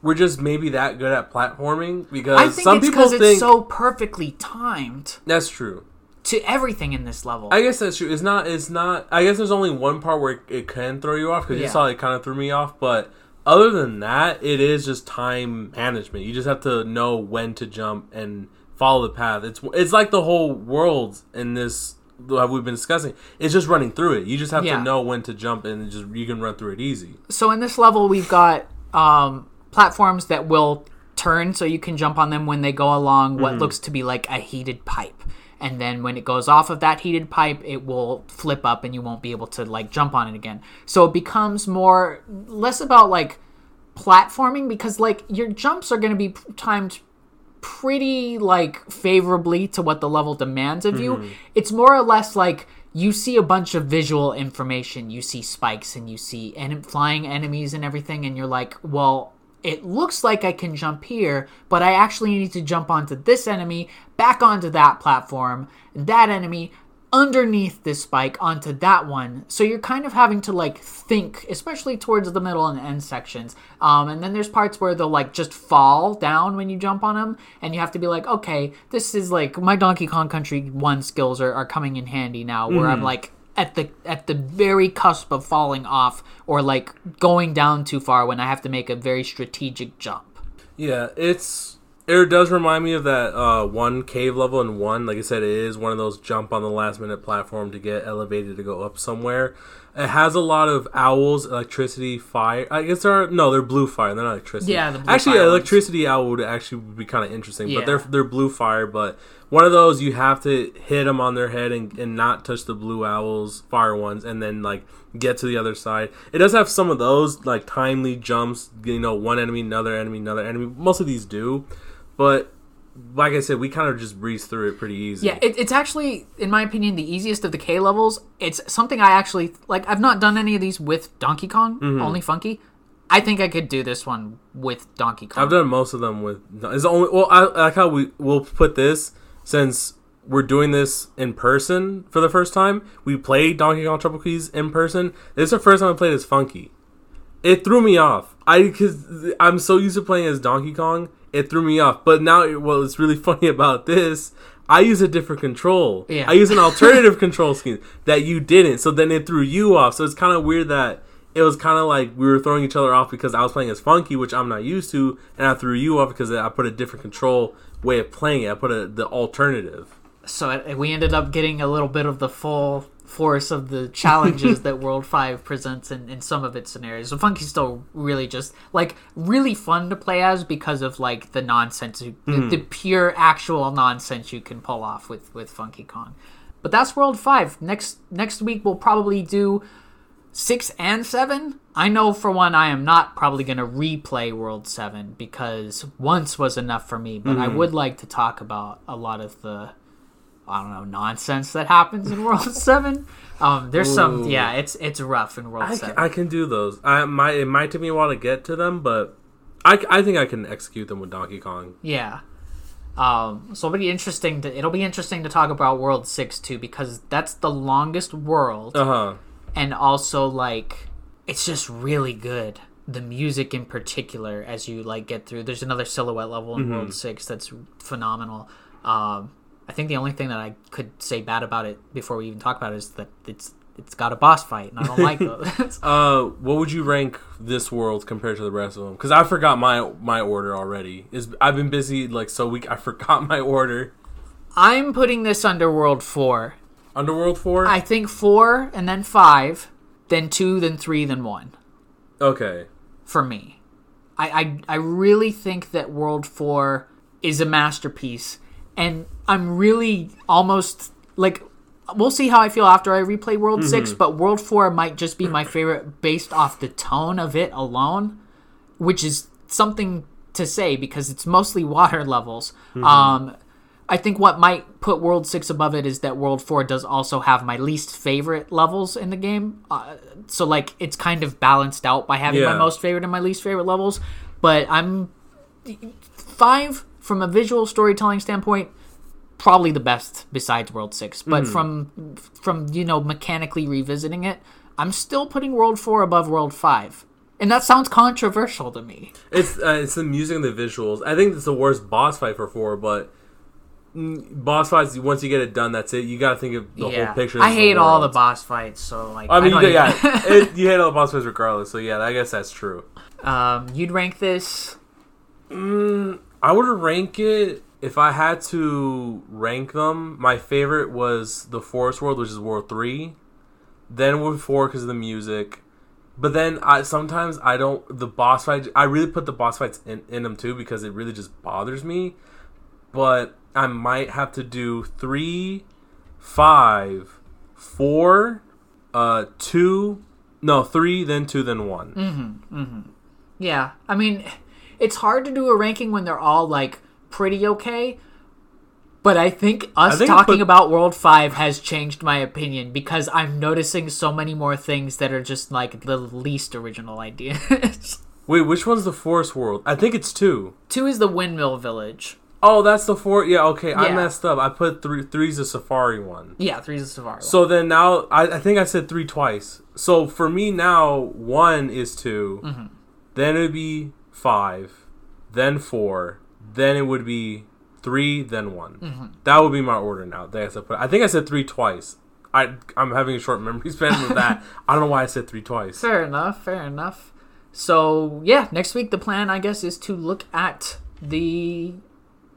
we're just maybe that good at platforming because some it's people think it's so perfectly timed that's true. to everything in this level. I guess that's true. It's not. It's not. I guess there's only one part where it, it can throw you off because Yeah. you saw it kind of threw me off. But other than that, it is just time management. You just have to know when to jump and follow the path. It's it's like the whole world in this that we've been discussing. It's just running through it. You just have Yeah. to know when to jump and just you can run through it easy. so in this level we've got um, platforms that will turn so you can jump on them when they go along what looks to be like a heated pipe and then when it goes off of that heated pipe it will flip up and you won't be able to like jump on it again so it becomes more less about like platforming because like your jumps are going to be timed pretty like favorably to what the level demands of you. Mm-hmm. It's more or less like you see a bunch of visual information, you see spikes and you see en- flying enemies and everything and you're like, "Well, it looks like I can jump here, but I actually need to jump onto this enemy, back onto that platform, that enemy, underneath this spike onto that one. So you're kind of having to like think, especially towards the middle and end sections. Um, and then there's parts where they'll like just fall down when you jump on them, and you have to be like, okay, this is like my Donkey Kong Country One skills are, are coming in handy now, where I'm like at the at the very cusp of falling off or like going down too far when I have to make a very strategic jump. Yeah, it's it does remind me of that uh, one cave level in one. Like I said, it is one of those jump on the last minute platform to get elevated to go up somewhere. It has a lot of owls, electricity, fire. I guess there are no, they're blue fire. They're not electricity. Yeah, the blue actually, fire ones. electricity owl would actually be kind of interesting. Yeah. But they're they're blue fire. But one of those you have to hit them on their head and, and not touch the blue owls, fire ones, and then like get to the other side. It does have some of those like timely jumps. You know, one enemy, another enemy, another enemy. Most of these do, but like I said, we kind of just breezed through it pretty easy. Yeah, it, it's actually, in my opinion, the easiest of the K levels. It's something I actually like. I've not done any of these with Donkey Kong, Mm-hmm. only Funky. I think I could do this one with Donkey Kong. I've done most of them with. It's only well, I I like how we will put this since we're doing this in person for the first time. We played Donkey Kong Tropical Freeze in person. This is the first time I played as Funky. It threw me off. I because I'm so used to playing as Donkey Kong, it threw me off. But now, well, it's really funny about this. I use a different control. Yeah. I use an alternative control scheme that you didn't. So then it threw you off. So it's kind of weird that it was kind of like we were throwing each other off because I was playing as Funky, which I'm not used to, and I threw you off because I put a different control way of playing it. I put a, the alternative. So it, we ended up getting a little bit of the full force of the challenges that World Five presents in, in some of its scenarios. So Funky's still really just like really fun to play as because of like the nonsense, you- the, the hmm. pure actual nonsense you can pull off with with Funky Kong. But that's World Five. Next next week we'll probably do six and seven. I know for one, I am not probably going to replay World Seven because once was enough for me. But I hmm. would like to talk about a lot of the, I don't know, nonsense that happens in World Seven. Um, there's some, yeah, it's it's rough in World I Seven. can, I can do those. I might it might take me a while to get to them, but I, I think I can execute them with Donkey Kong. Yeah. Um, so it'll be interesting to it'll be interesting to talk about World Six too because that's the longest world. Uh huh. and also like it's just really good the music in particular as you like get through there's another silhouette level in world 6 that's phenomenal um i think the only thing that i could say bad about it before we even talk about it is that it's it's got a boss fight and i don't like those Uh, what would you rank this world compared to the rest of them? Because I forgot my my order already. Is I've been busy like so week. I forgot my order. i'm putting this Underworld 4 Underworld four. i think 4 and then 5 then 2 then 3 then 1 okay. for me. I, I I really think that World Four is a masterpiece, and I'm really almost like we'll see how I feel after I replay World Six, but World Four might just be my favorite based off the tone of it alone, which is something to say because it's mostly water levels. Um, I think what might put World 6 above it is that World 4 does also have my least favorite levels in the game. Uh, so, like, it's kind of balanced out by having my most favorite and my least favorite levels. But I'm. 5, from a visual storytelling standpoint, probably the best besides World 6. But from, from, you know, mechanically revisiting it, I'm still putting World 4 above World 5. And that sounds controversial to me. It's uh, it's the music and the visuals. I think it's the worst boss fight for four, but mm, boss fights once you get it done, that's it. You got to think of the whole picture. I hate all the boss fights, so like I mean, don't you, yeah, it, you hate all the boss fights regardless. So yeah, I guess that's true. um, you'd rank this. I would rank it if I had to rank them. My favorite was the Forest World, which is World Three. Then World Four because of the music. But then I sometimes I don't the boss fight. I really put the boss fights in, in them too because it really just bothers me. But I might have to do three, five, four, uh, two, no three, then two, then one. Mhm. Mhm. Yeah, I mean, it's hard to do a ranking when they're all like pretty okay. But I think us I think talking put- about World Five has changed my opinion because I'm noticing so many more things that are just like the least original ideas. Wait, which one's the Forest World? I think it's two. Two is the Windmill Village. Oh, that's the four. Yeah, okay. I messed up. I put three. Three's the Safari one. Yeah, three's the Safari. So then now, I, I think I said three twice. So for me now, one is 2 Mm-hmm. Then it would be five. Then four. Then it would be three. Then one. Mm-hmm. That would be my order now. That's I put. I think I said three twice. I I'm having a short memory span with that. I don't know why I said three twice. Fair enough, fair enough. So, yeah, next week the plan, I guess, is to look at the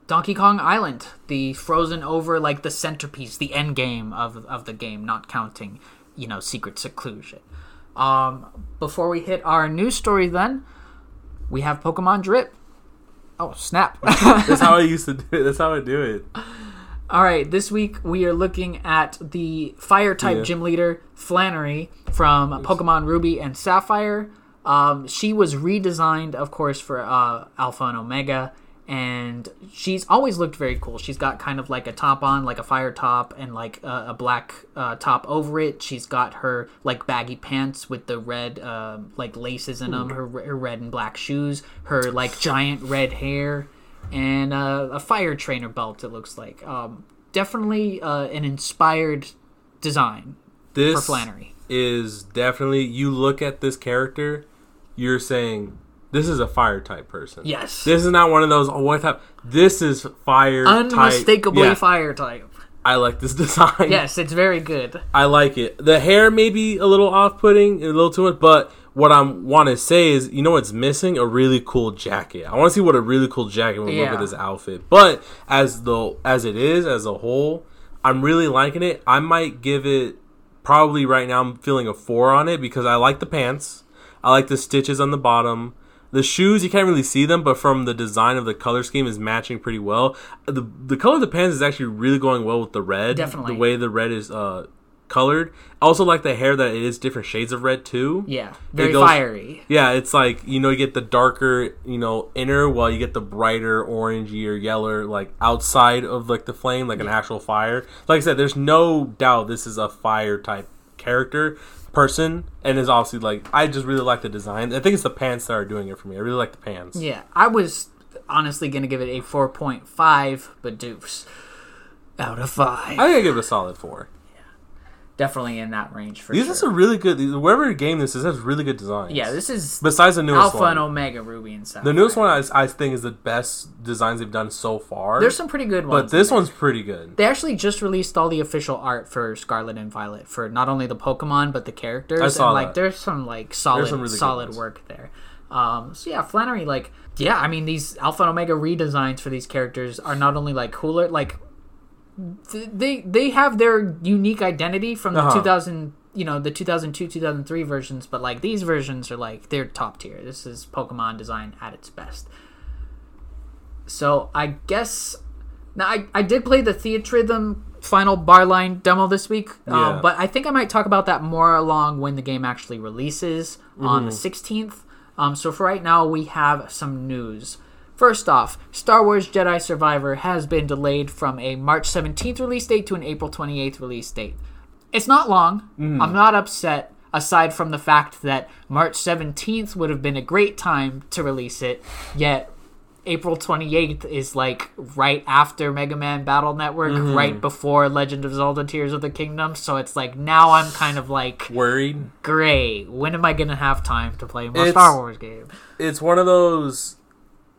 Donkey Kong Island, the frozen over, like the centerpiece, the end game of, of the game, not counting, you know, secret seclusion. Um, before we hit our news story, then, we have Pokemon Drip. Oh, snap. That's how I used to do it. That's how I do it. All right, this week we are looking at the fire type Yeah. gym leader Flannery from Pokemon Ruby and Sapphire. Um, she was redesigned, of course, for uh, Alpha and Omega, and she's always looked very cool. She's got kind of like a top on, like a fire top, and like a, a black uh, top over it. She's got her like baggy pants with the red uh, like laces in them. Her, her red and black shoes. Her like giant red hair, and uh, a fire trainer belt. It looks like um, definitely uh, an inspired design This for Flannery. is definitely you look at this character, you're saying this is a fire type person. Yes. This is not one of those oh what type this is fire type. Unmistakably Yeah, fire type. I like this design. Yes, it's very good. I like it. The hair may be a little off putting, a little too much, but what I want to say is, you know what's missing? A really cool jacket. I want to see what a really cool jacket would look Yeah. at this outfit. But as the as it is as a whole, I'm really liking it. I might give it probably right now. I'm feeling a four on it because I like the pants. I like the stitches on the bottom. The shoes you can't really see them, but from the design of the color scheme is matching pretty well. The the color of the pants is actually really going well with the red. Definitely. the way the red is uh colored. I also like the hair that it is different shades of red too. Yeah, very goes- fiery. Yeah, it's like you know you get the darker you know inner while you get the brighter orangey or yellow like outside of like the flame like an actual fire. Like I said, there's no doubt this is a fire type character person and is obviously like I just really like the design. I think it's the pants that are doing it for me. I really like the pants. Yeah, I was honestly gonna give it a four point five, but deuce out of five. I think I give it a solid four. Definitely in that range for These sure. are really good. Whatever game this is has really good designs. yeah, this is besides the newest Alpha one. and Omega Ruby and Sapphire. The newest one I, I think is the best designs they've done so far. There's some pretty good ones. but this one's pretty good. They actually just released all the official art for Scarlet and Violet for not only the Pokemon but the characters. I saw and like that. there's some like solid some really solid work there. Um, so yeah, Flannery like yeah, I mean these Alpha and Omega redesigns for these characters are not only like cooler like they they have their unique identity from the Uh-huh. 2000 you know the 2002 2003 versions but like these versions are like they're top tier. This is pokemon design at its best. So i guess now i, I did play the theatrhythm final bar line demo this week Yeah. um, but i think i might talk about that more along when the game actually releases on the 16th um, so for right now we have some news First off, Star Wars Jedi Survivor has been delayed from a March 17th release date to an April 28th release date. It's not long. Mm. I'm not upset, aside from the fact that March 17th would have been a great time to release it, yet April 28th is like right after Mega Man Battle Network, mm-hmm. right before Legend of Zelda Tears of the Kingdom, so it's like now I'm kind of like, Worried. great, when am I gonna have time to play more It's- Star Wars game? It's one of those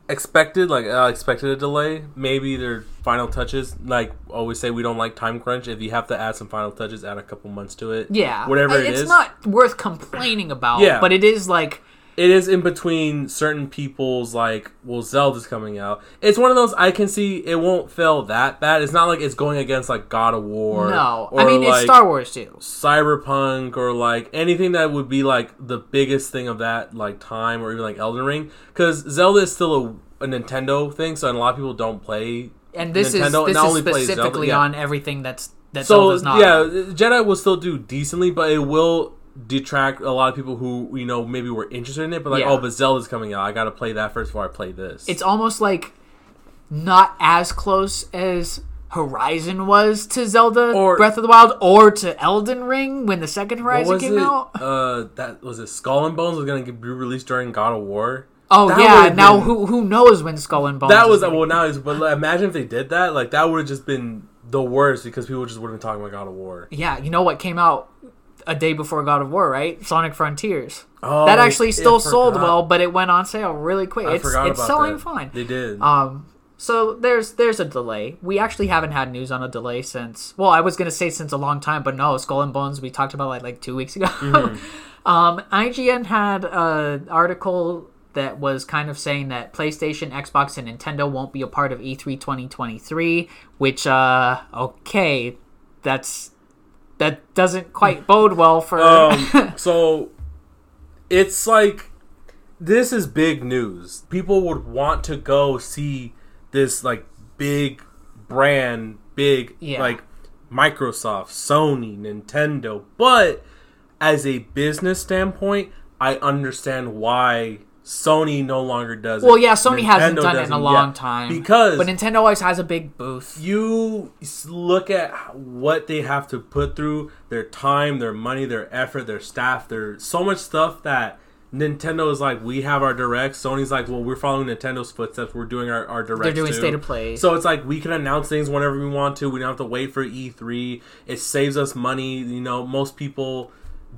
expected, like I expected a delay. Maybe their final touches, like always say, we don't like time crunch. If you have to add some final touches, add a couple months to it. Yeah, whatever I- it it's is. not worth complaining about. Yeah. but it is like it is in between certain people's like well zelda's coming out it's one of those i can see it won't fail that bad it's not like it's going against like god of war no. or I mean, like it's Star Wars too. cyberpunk or like anything that would be like the biggest thing of that like time or even like elden ring because zelda is still a, a nintendo thing so a lot of people don't play And this is this not is only plays Zelda, specifically yeah. on everything that's that so Zelda's not. yeah jedi will still do decently but it will detract a lot of people who you know maybe were interested in it but like Yeah. oh but zelda's coming out i gotta play that first before i play this it's almost like not as close as Horizon was to Zelda Or- Breath of the Wild or to Elden Ring when the second Horizon came it? out. Uh, that was it. Skull and Bones was gonna be released during God of War. Oh that yeah, now been- who who knows when Skull and Bones? That was well now. Is, but like, imagine if they did that. Like that would have just been the worst because people just wouldn't be talking about God of War. yeah. You know what came out a day before God of War, right? Sonic Frontiers. Oh, that actually still sold forgot. well, but it went on sale really quick. I it's it's selling that. fine. They did. Um, so there's there's a delay. We actually haven't had news on a delay since. Well, I was gonna say since a long time, but no, Skull and Bones we talked about like like two weeks ago. Mm-hmm. um, IGN had an article that was kind of saying that PlayStation, Xbox, and Nintendo won't be a part of E E3 2023. Which uh, okay, that's that doesn't quite bode well for. um, so it's like this is big news. People would want to go see this like big brand, big Yeah. like Microsoft, Sony, Nintendo, but as a business standpoint, I understand why Sony no longer does it. Well, yeah, Sony hasn't done it in a long yet. time. because but Nintendo always has a big booth. you look at what they have to put through their time, their money, their effort, their staff. There's so much stuff that Nintendo is like, we have our direct. Sony's like, well, we're following Nintendo's footsteps. We're doing our, our direct. They're doing too. state of play. So it's like we can announce things whenever we want to. We don't have to wait for E3. It saves us money. You know, most people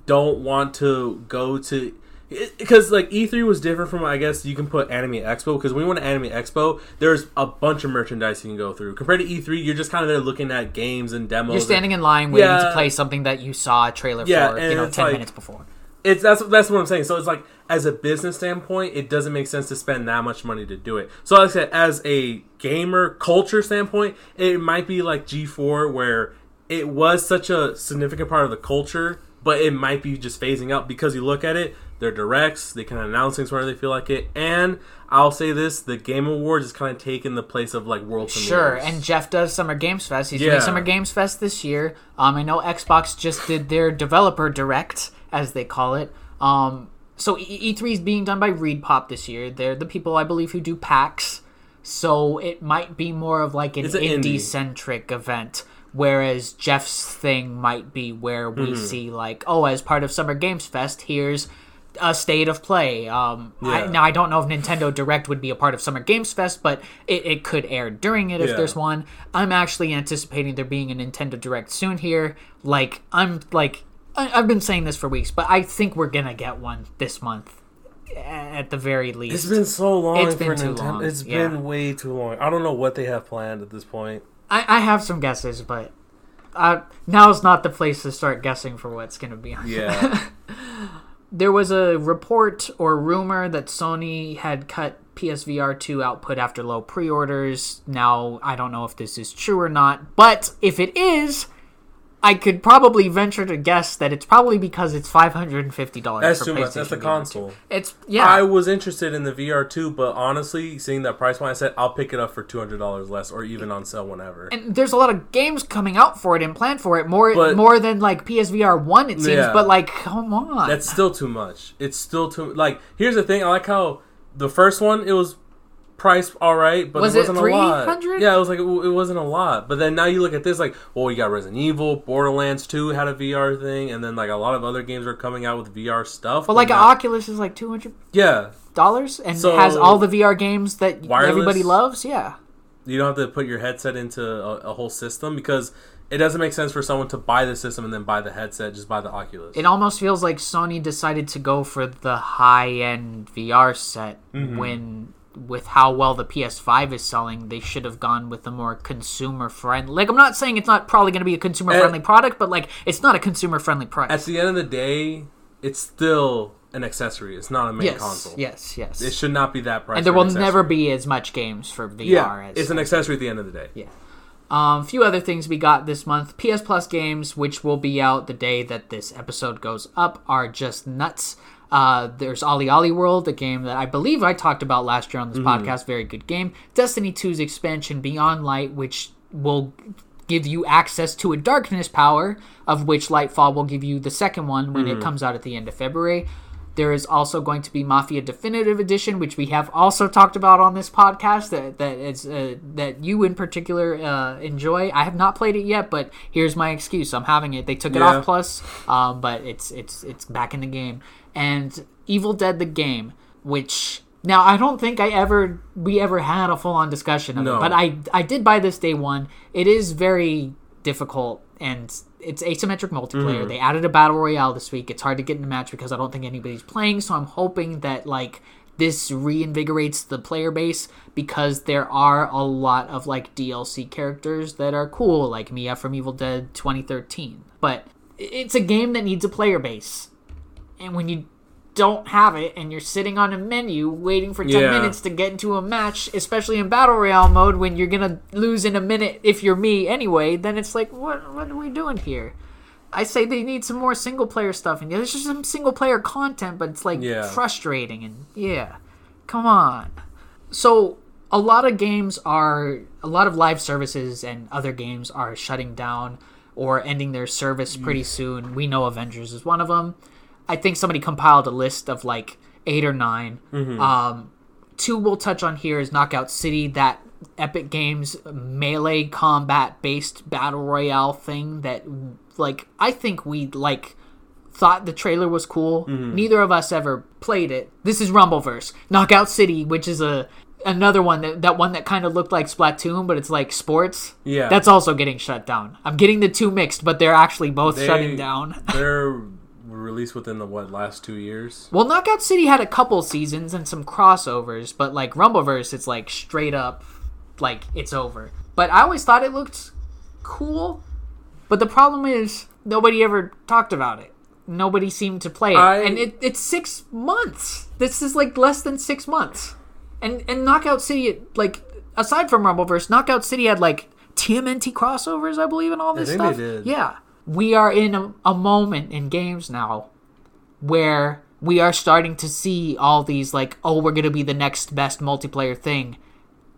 don't want to go to because like E3 was different from I guess you can put Anime Expo because when you went to Anime Expo, there's a bunch of merchandise you can go through. Compared to E3, you're just kind of there looking at games and demos. You're standing in line waiting to play something that you saw a trailer Yeah, for, you know, ten like- minutes before. It's that's that's what I'm saying. So it's like as a business standpoint, it doesn't make sense to spend that much money to do it. So like I said, as a gamer culture standpoint, it might be like G4 where it was such a significant part of the culture, but it might be just phasing out because you look at it, they're directs, they can announce things whenever they feel like it, and I'll say this: the Game Awards is kind of taking the place of like World Sure, Premieres. and Jeff does Summer Games Fest. He's Yeah. doing Summer Games Fest this year. Um, I know Xbox just did their developer direct, as they call it. Um, so E- E3 is being done by ReedPop this year. They're the people I believe who do PAX. So it might be more of like an, an indie. centric event. Whereas Jeff's thing might be where we Mm-hmm. see like, oh, as part of Summer Games Fest, here's a state of play. Um, I, now I don't know if Nintendo Direct would be a part of Summer Games Fest, but it, it could air during it if Yeah. there's one. I'm actually anticipating there being a Nintendo Direct soon here. Like I'm like I, I've been saying this for weeks, but I think we're gonna get one this month at the very least. It's been so long It's been too Nintendo. long, It's yeah. been way too long. I don't know what they have planned at this point. I, I have some guesses, but uh, is not the place to start guessing for what's gonna be on. Yeah. There was a report or rumor that Sony had cut PSVR 2 output after low pre orders. Now, I don't know if this is true or not, but if it is, I could probably venture to guess that it's probably because it's $550 That's for too much. That's the VR2. console. It's, yeah. I was interested in the VR too, but honestly, seeing that price point, I said I'll pick it up for two hundred dollars less, or even on sale whenever. and there's a lot of games coming out for it and planned for it more But- more than like PSVR 1 it seems Yeah. but like come on That's still too much. It's still too like. Here's the thing. I like how the first one it was priced all right, but Was it it wasn't a lot. Yeah, it was like it, it wasn't a lot. But then now you look at this like, well, you got Resident Evil, Borderlands Two had a VR thing, and then like a lot of other games are coming out with VR stuff. but like an Oculus is like two hundred. Yeah. Dollars and So- has all the VR games that Wireless? everybody loves yeah you don't have to put your headset into a, a whole system because it doesn't make sense for someone to buy the system and then buy the headset. Just buy the Oculus. it almost feels like Sony decided to go for the high end VR set Mm-hmm. when with how well the PS5 is selling, they should have gone with a more consumer friendly. Like I'm not saying it's not probably going to be a consumer friendly product, but like it's not a consumer friendly price. At the end of the day, it's still an accessory. It's not a main yes, console. yes, yes. It should not be that price. and there will an never be as much games for VR Yeah, as it's an accessory at the end of the day. Yeah. Um, few other things we got this month. PS Plus games, which will be out the day that this episode goes up, are just nuts. Uh, there's Ollie Ollie World, a game that I believe I talked about last year on this podcast. Very good game. Destiny 2's expansion, Beyond Light, which will give you access to a darkness power, of which Lightfall will give you the second one when it comes out at the end of February. There is also going to be Mafia Definitive Edition, which we have also talked about on this podcast. That that is uh, that you in particular uh, enjoy. I have not played it yet, but here's my excuse: I'm having it. They took it Yeah. off Plus, um, but it's it's it's back in the game. And Evil Dead the game, which now I don't think I ever we ever had a full on discussion of No. it, but I I did buy this day one. It is very difficult and it's asymmetric multiplayer. Mm-hmm. They added a battle royale this week. It's hard to get in a match because I don't think anybody's playing. So I'm hoping that like this reinvigorates the player base because there are a lot of like DLC characters that are cool, like Mia from Evil Dead 2013. But it's a game that needs a player base, and when you don't have it and you're sitting on a menu waiting for 10 Yeah. minutes to get into a match, especially in battle royale mode when you're gonna lose in a minute if you're me anyway, then it's like, what what are we doing here? I say they need some more single player stuff, and yeah, there's just some single player content, but it's like Yeah. frustrating and yeah, come on. So a lot of games are a lot of live services and other games are shutting down or ending their service pretty mm. soon. We know Avengers is one of them. I think somebody compiled a list of like eight or 9 Um, two we'll touch on here is Knockout City, that Epic Games melee combat based battle royale thing that, like, I think we like thought the trailer was cool. Neither of us ever played it. This is Rumbleverse, Knockout City, which is a another one that that one that kind of looked like Splatoon, but it's like sports. Yeah. that's also getting shut down. I'm getting the two mixed, but they're actually both They- shutting down. They're released within the what last two years. Well, Knockout City had a couple seasons and some crossovers, but like Rumbleverse, it's like straight up, like it's over. But I always thought it looked cool. But the problem is nobody ever talked about it. Nobody seemed to play it, I- and it, it's six months. This is like less than six months, and and Knockout City, like aside from Rumbleverse, Knockout City had like TMNT crossovers, I believe, and all this stuff. Yeah, we are in a, a moment in games now where we are starting to see all these like oh we're gonna be the next best multiplayer thing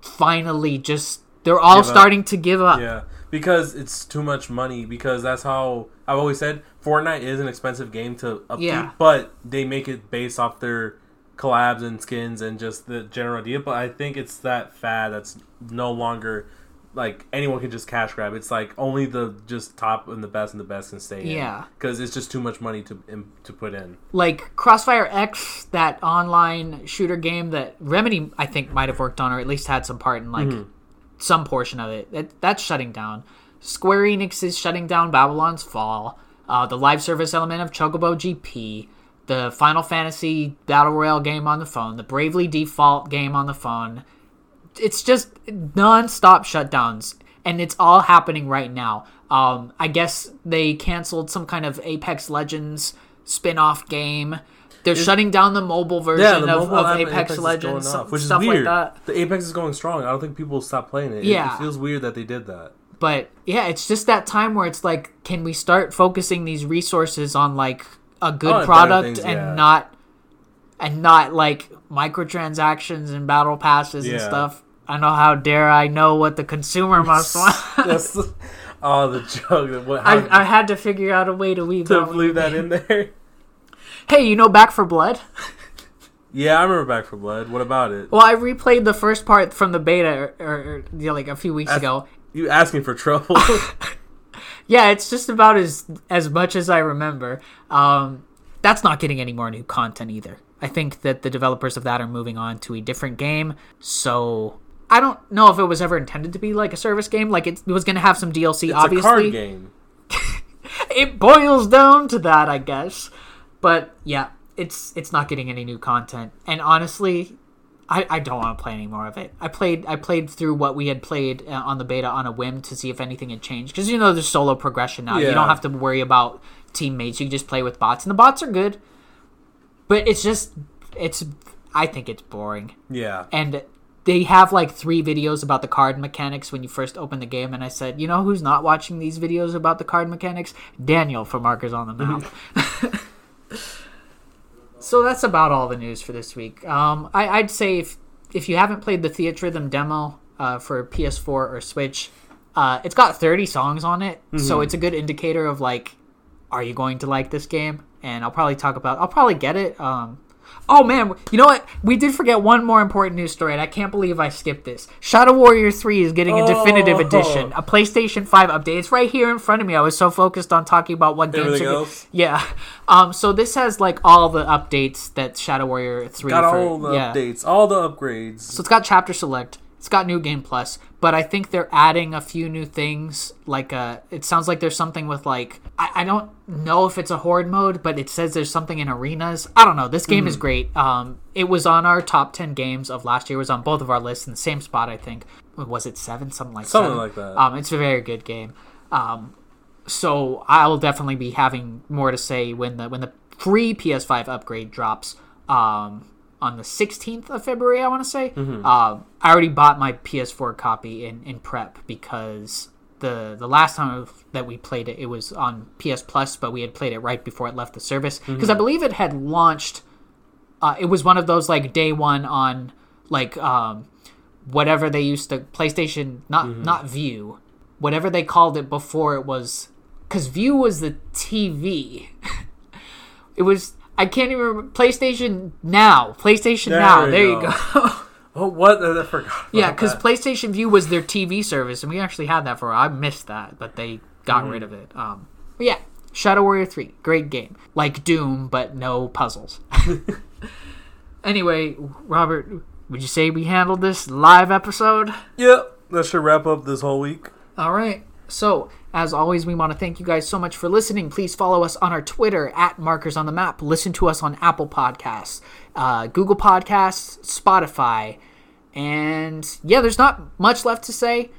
finally just they're all Give up. starting to give up Yeah, because it's too much money. Because that's how I've always said. Fortnite is an expensive game to upkeep, Yeah. but they make it based off their collabs and skins and just the general idea. But I think it's that fad that's no longer like anyone can just cash grab. It's like only the just top and the best and the best can stay. Yeah. because it's just too much money to im- to put in. like crossfire x that online shooter game that remedy i think might have worked on or at least had some part in like some portion of it that, that's shutting down square enix is shutting down babylon's fall uh, the live service element of chocobo gp the final fantasy battle royale game on the phone the bravely default game on the phone it's just non-stop shutdowns and it's all happening right now um, i guess they canceled some kind of apex legends spin-off game they're shutting down the mobile version Yeah, the of, mobile of apex, is legends off, which is weird. like that The Apex is going strong. I don't think people will stop playing it. It- Yeah. it feels weird that they did that. but yeah it's just that time where it's like can we start focusing these resources on like a good Oh, product things, and yeah. not and not like microtransactions and battle passes and stuff i know how dare i know what the consumer must want That's oh the joke. What, I, I had to figure out a way to weave to that leave that in there. Hey, you know Back 4 Blood? Yeah, I remember Back 4 Blood. What about it? Well, I replayed the first part from the beta er, er, er, or, or, or, you know, like a few weeks That's- ago. You asking for trouble? Yeah, it's just about as as much as I remember. Um, that's not getting any more new content either. I think that the developers of that are moving on to a different game. So I don't know if it was ever intended to be like a service game. Like it, was going to have some DLC. it's obviously, a card game. it boils down to that, I guess. But yeah, it's it's not getting any new content. And honestly, I, I don't want to play any more of it. I played I played through what we had played uh, on the beta on a whim to see if anything had changed because you know there's solo progression now. You don't have to worry about teammates. You can just play with bots, and the bots are good. But it's just it's I think it's boring. Yeah. and they have like three videos about the card mechanics when you first open the game and i said you know who's not watching these videos about the card mechanics? Daniel from markers on the map. So that's about all the news for this week. Um, I, i'd say if, if you haven't played the theatrhythm demo uh, for ps4 or switch uh, it's got 30 songs on it so it's a good indicator of like are you going to like this game and i'll probably talk about i'll probably get it um, Oh man, you know what? We did forget one more important news story, and I can't believe I skipped this. Shadow Warrior 3 is getting a definitive Oh. edition, a PlayStation 5 update. It's right here in front of me. I was so focused on talking about what games are else? Yeah. Um so this has like all the updates that Shadow Warrior 3 Got for, all the yeah. updates, all the upgrades. So it's got chapter select. It's got new game plus, but I think they're adding a few new things. Like uh, it sounds like there's something with like I, I don't know if it's a horde mode, but it says there's something in arenas. I don't know. This game Hmm. is great. Um, it was on our top ten games of last year. It was on both of our lists in the same spot. I think was it seven, something like Something seven? like that. Um, it's a very good game. Um, so I will definitely be having more to say when the when the free PS5 upgrade drops um, on the 16th of February. I want to say. Mm-hmm. Um, I already bought my PS4 copy in, in prep because the the last time that we played it, it was on PS Plus, but we had played it right before it left the service because Mm-hmm. I believe it had launched. Uh, it was one of those like day one on like um, whatever they used to PlayStation not Mm-hmm. not Vue, whatever they called it before it was because Vue was the TV. it was I can't even remember. PlayStation Now. PlayStation There Now. There you go. go. Oh, what? I forgot. yeah, because. PlayStation Vue was their TV service, and we actually had that for. I missed that, but they got Mm-hmm. rid of it. Um, but yeah, Shadow Warrior Three, great game, like Doom, but no puzzles. anyway, Robert, would you say we handled this live episode? Yep, that should wrap up this whole week. All right. So, as always, we want to thank you guys so much for listening. Please follow us on our Twitter at Markers on the Map. Listen to us on Apple Podcasts, uh, Google Podcasts, Spotify. And yeah, there's not much left to say.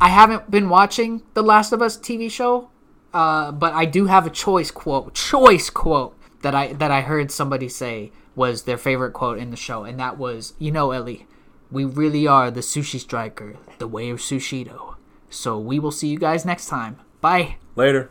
I haven't been watching the Last of Us TV show, uh, but I do have a choice quote, choice quote that I that I heard somebody say was their favorite quote in the show, and that was, "You know, Ellie, we really are the sushi striker, the way of Sushido." So we will see you guys next time. Bye. Later.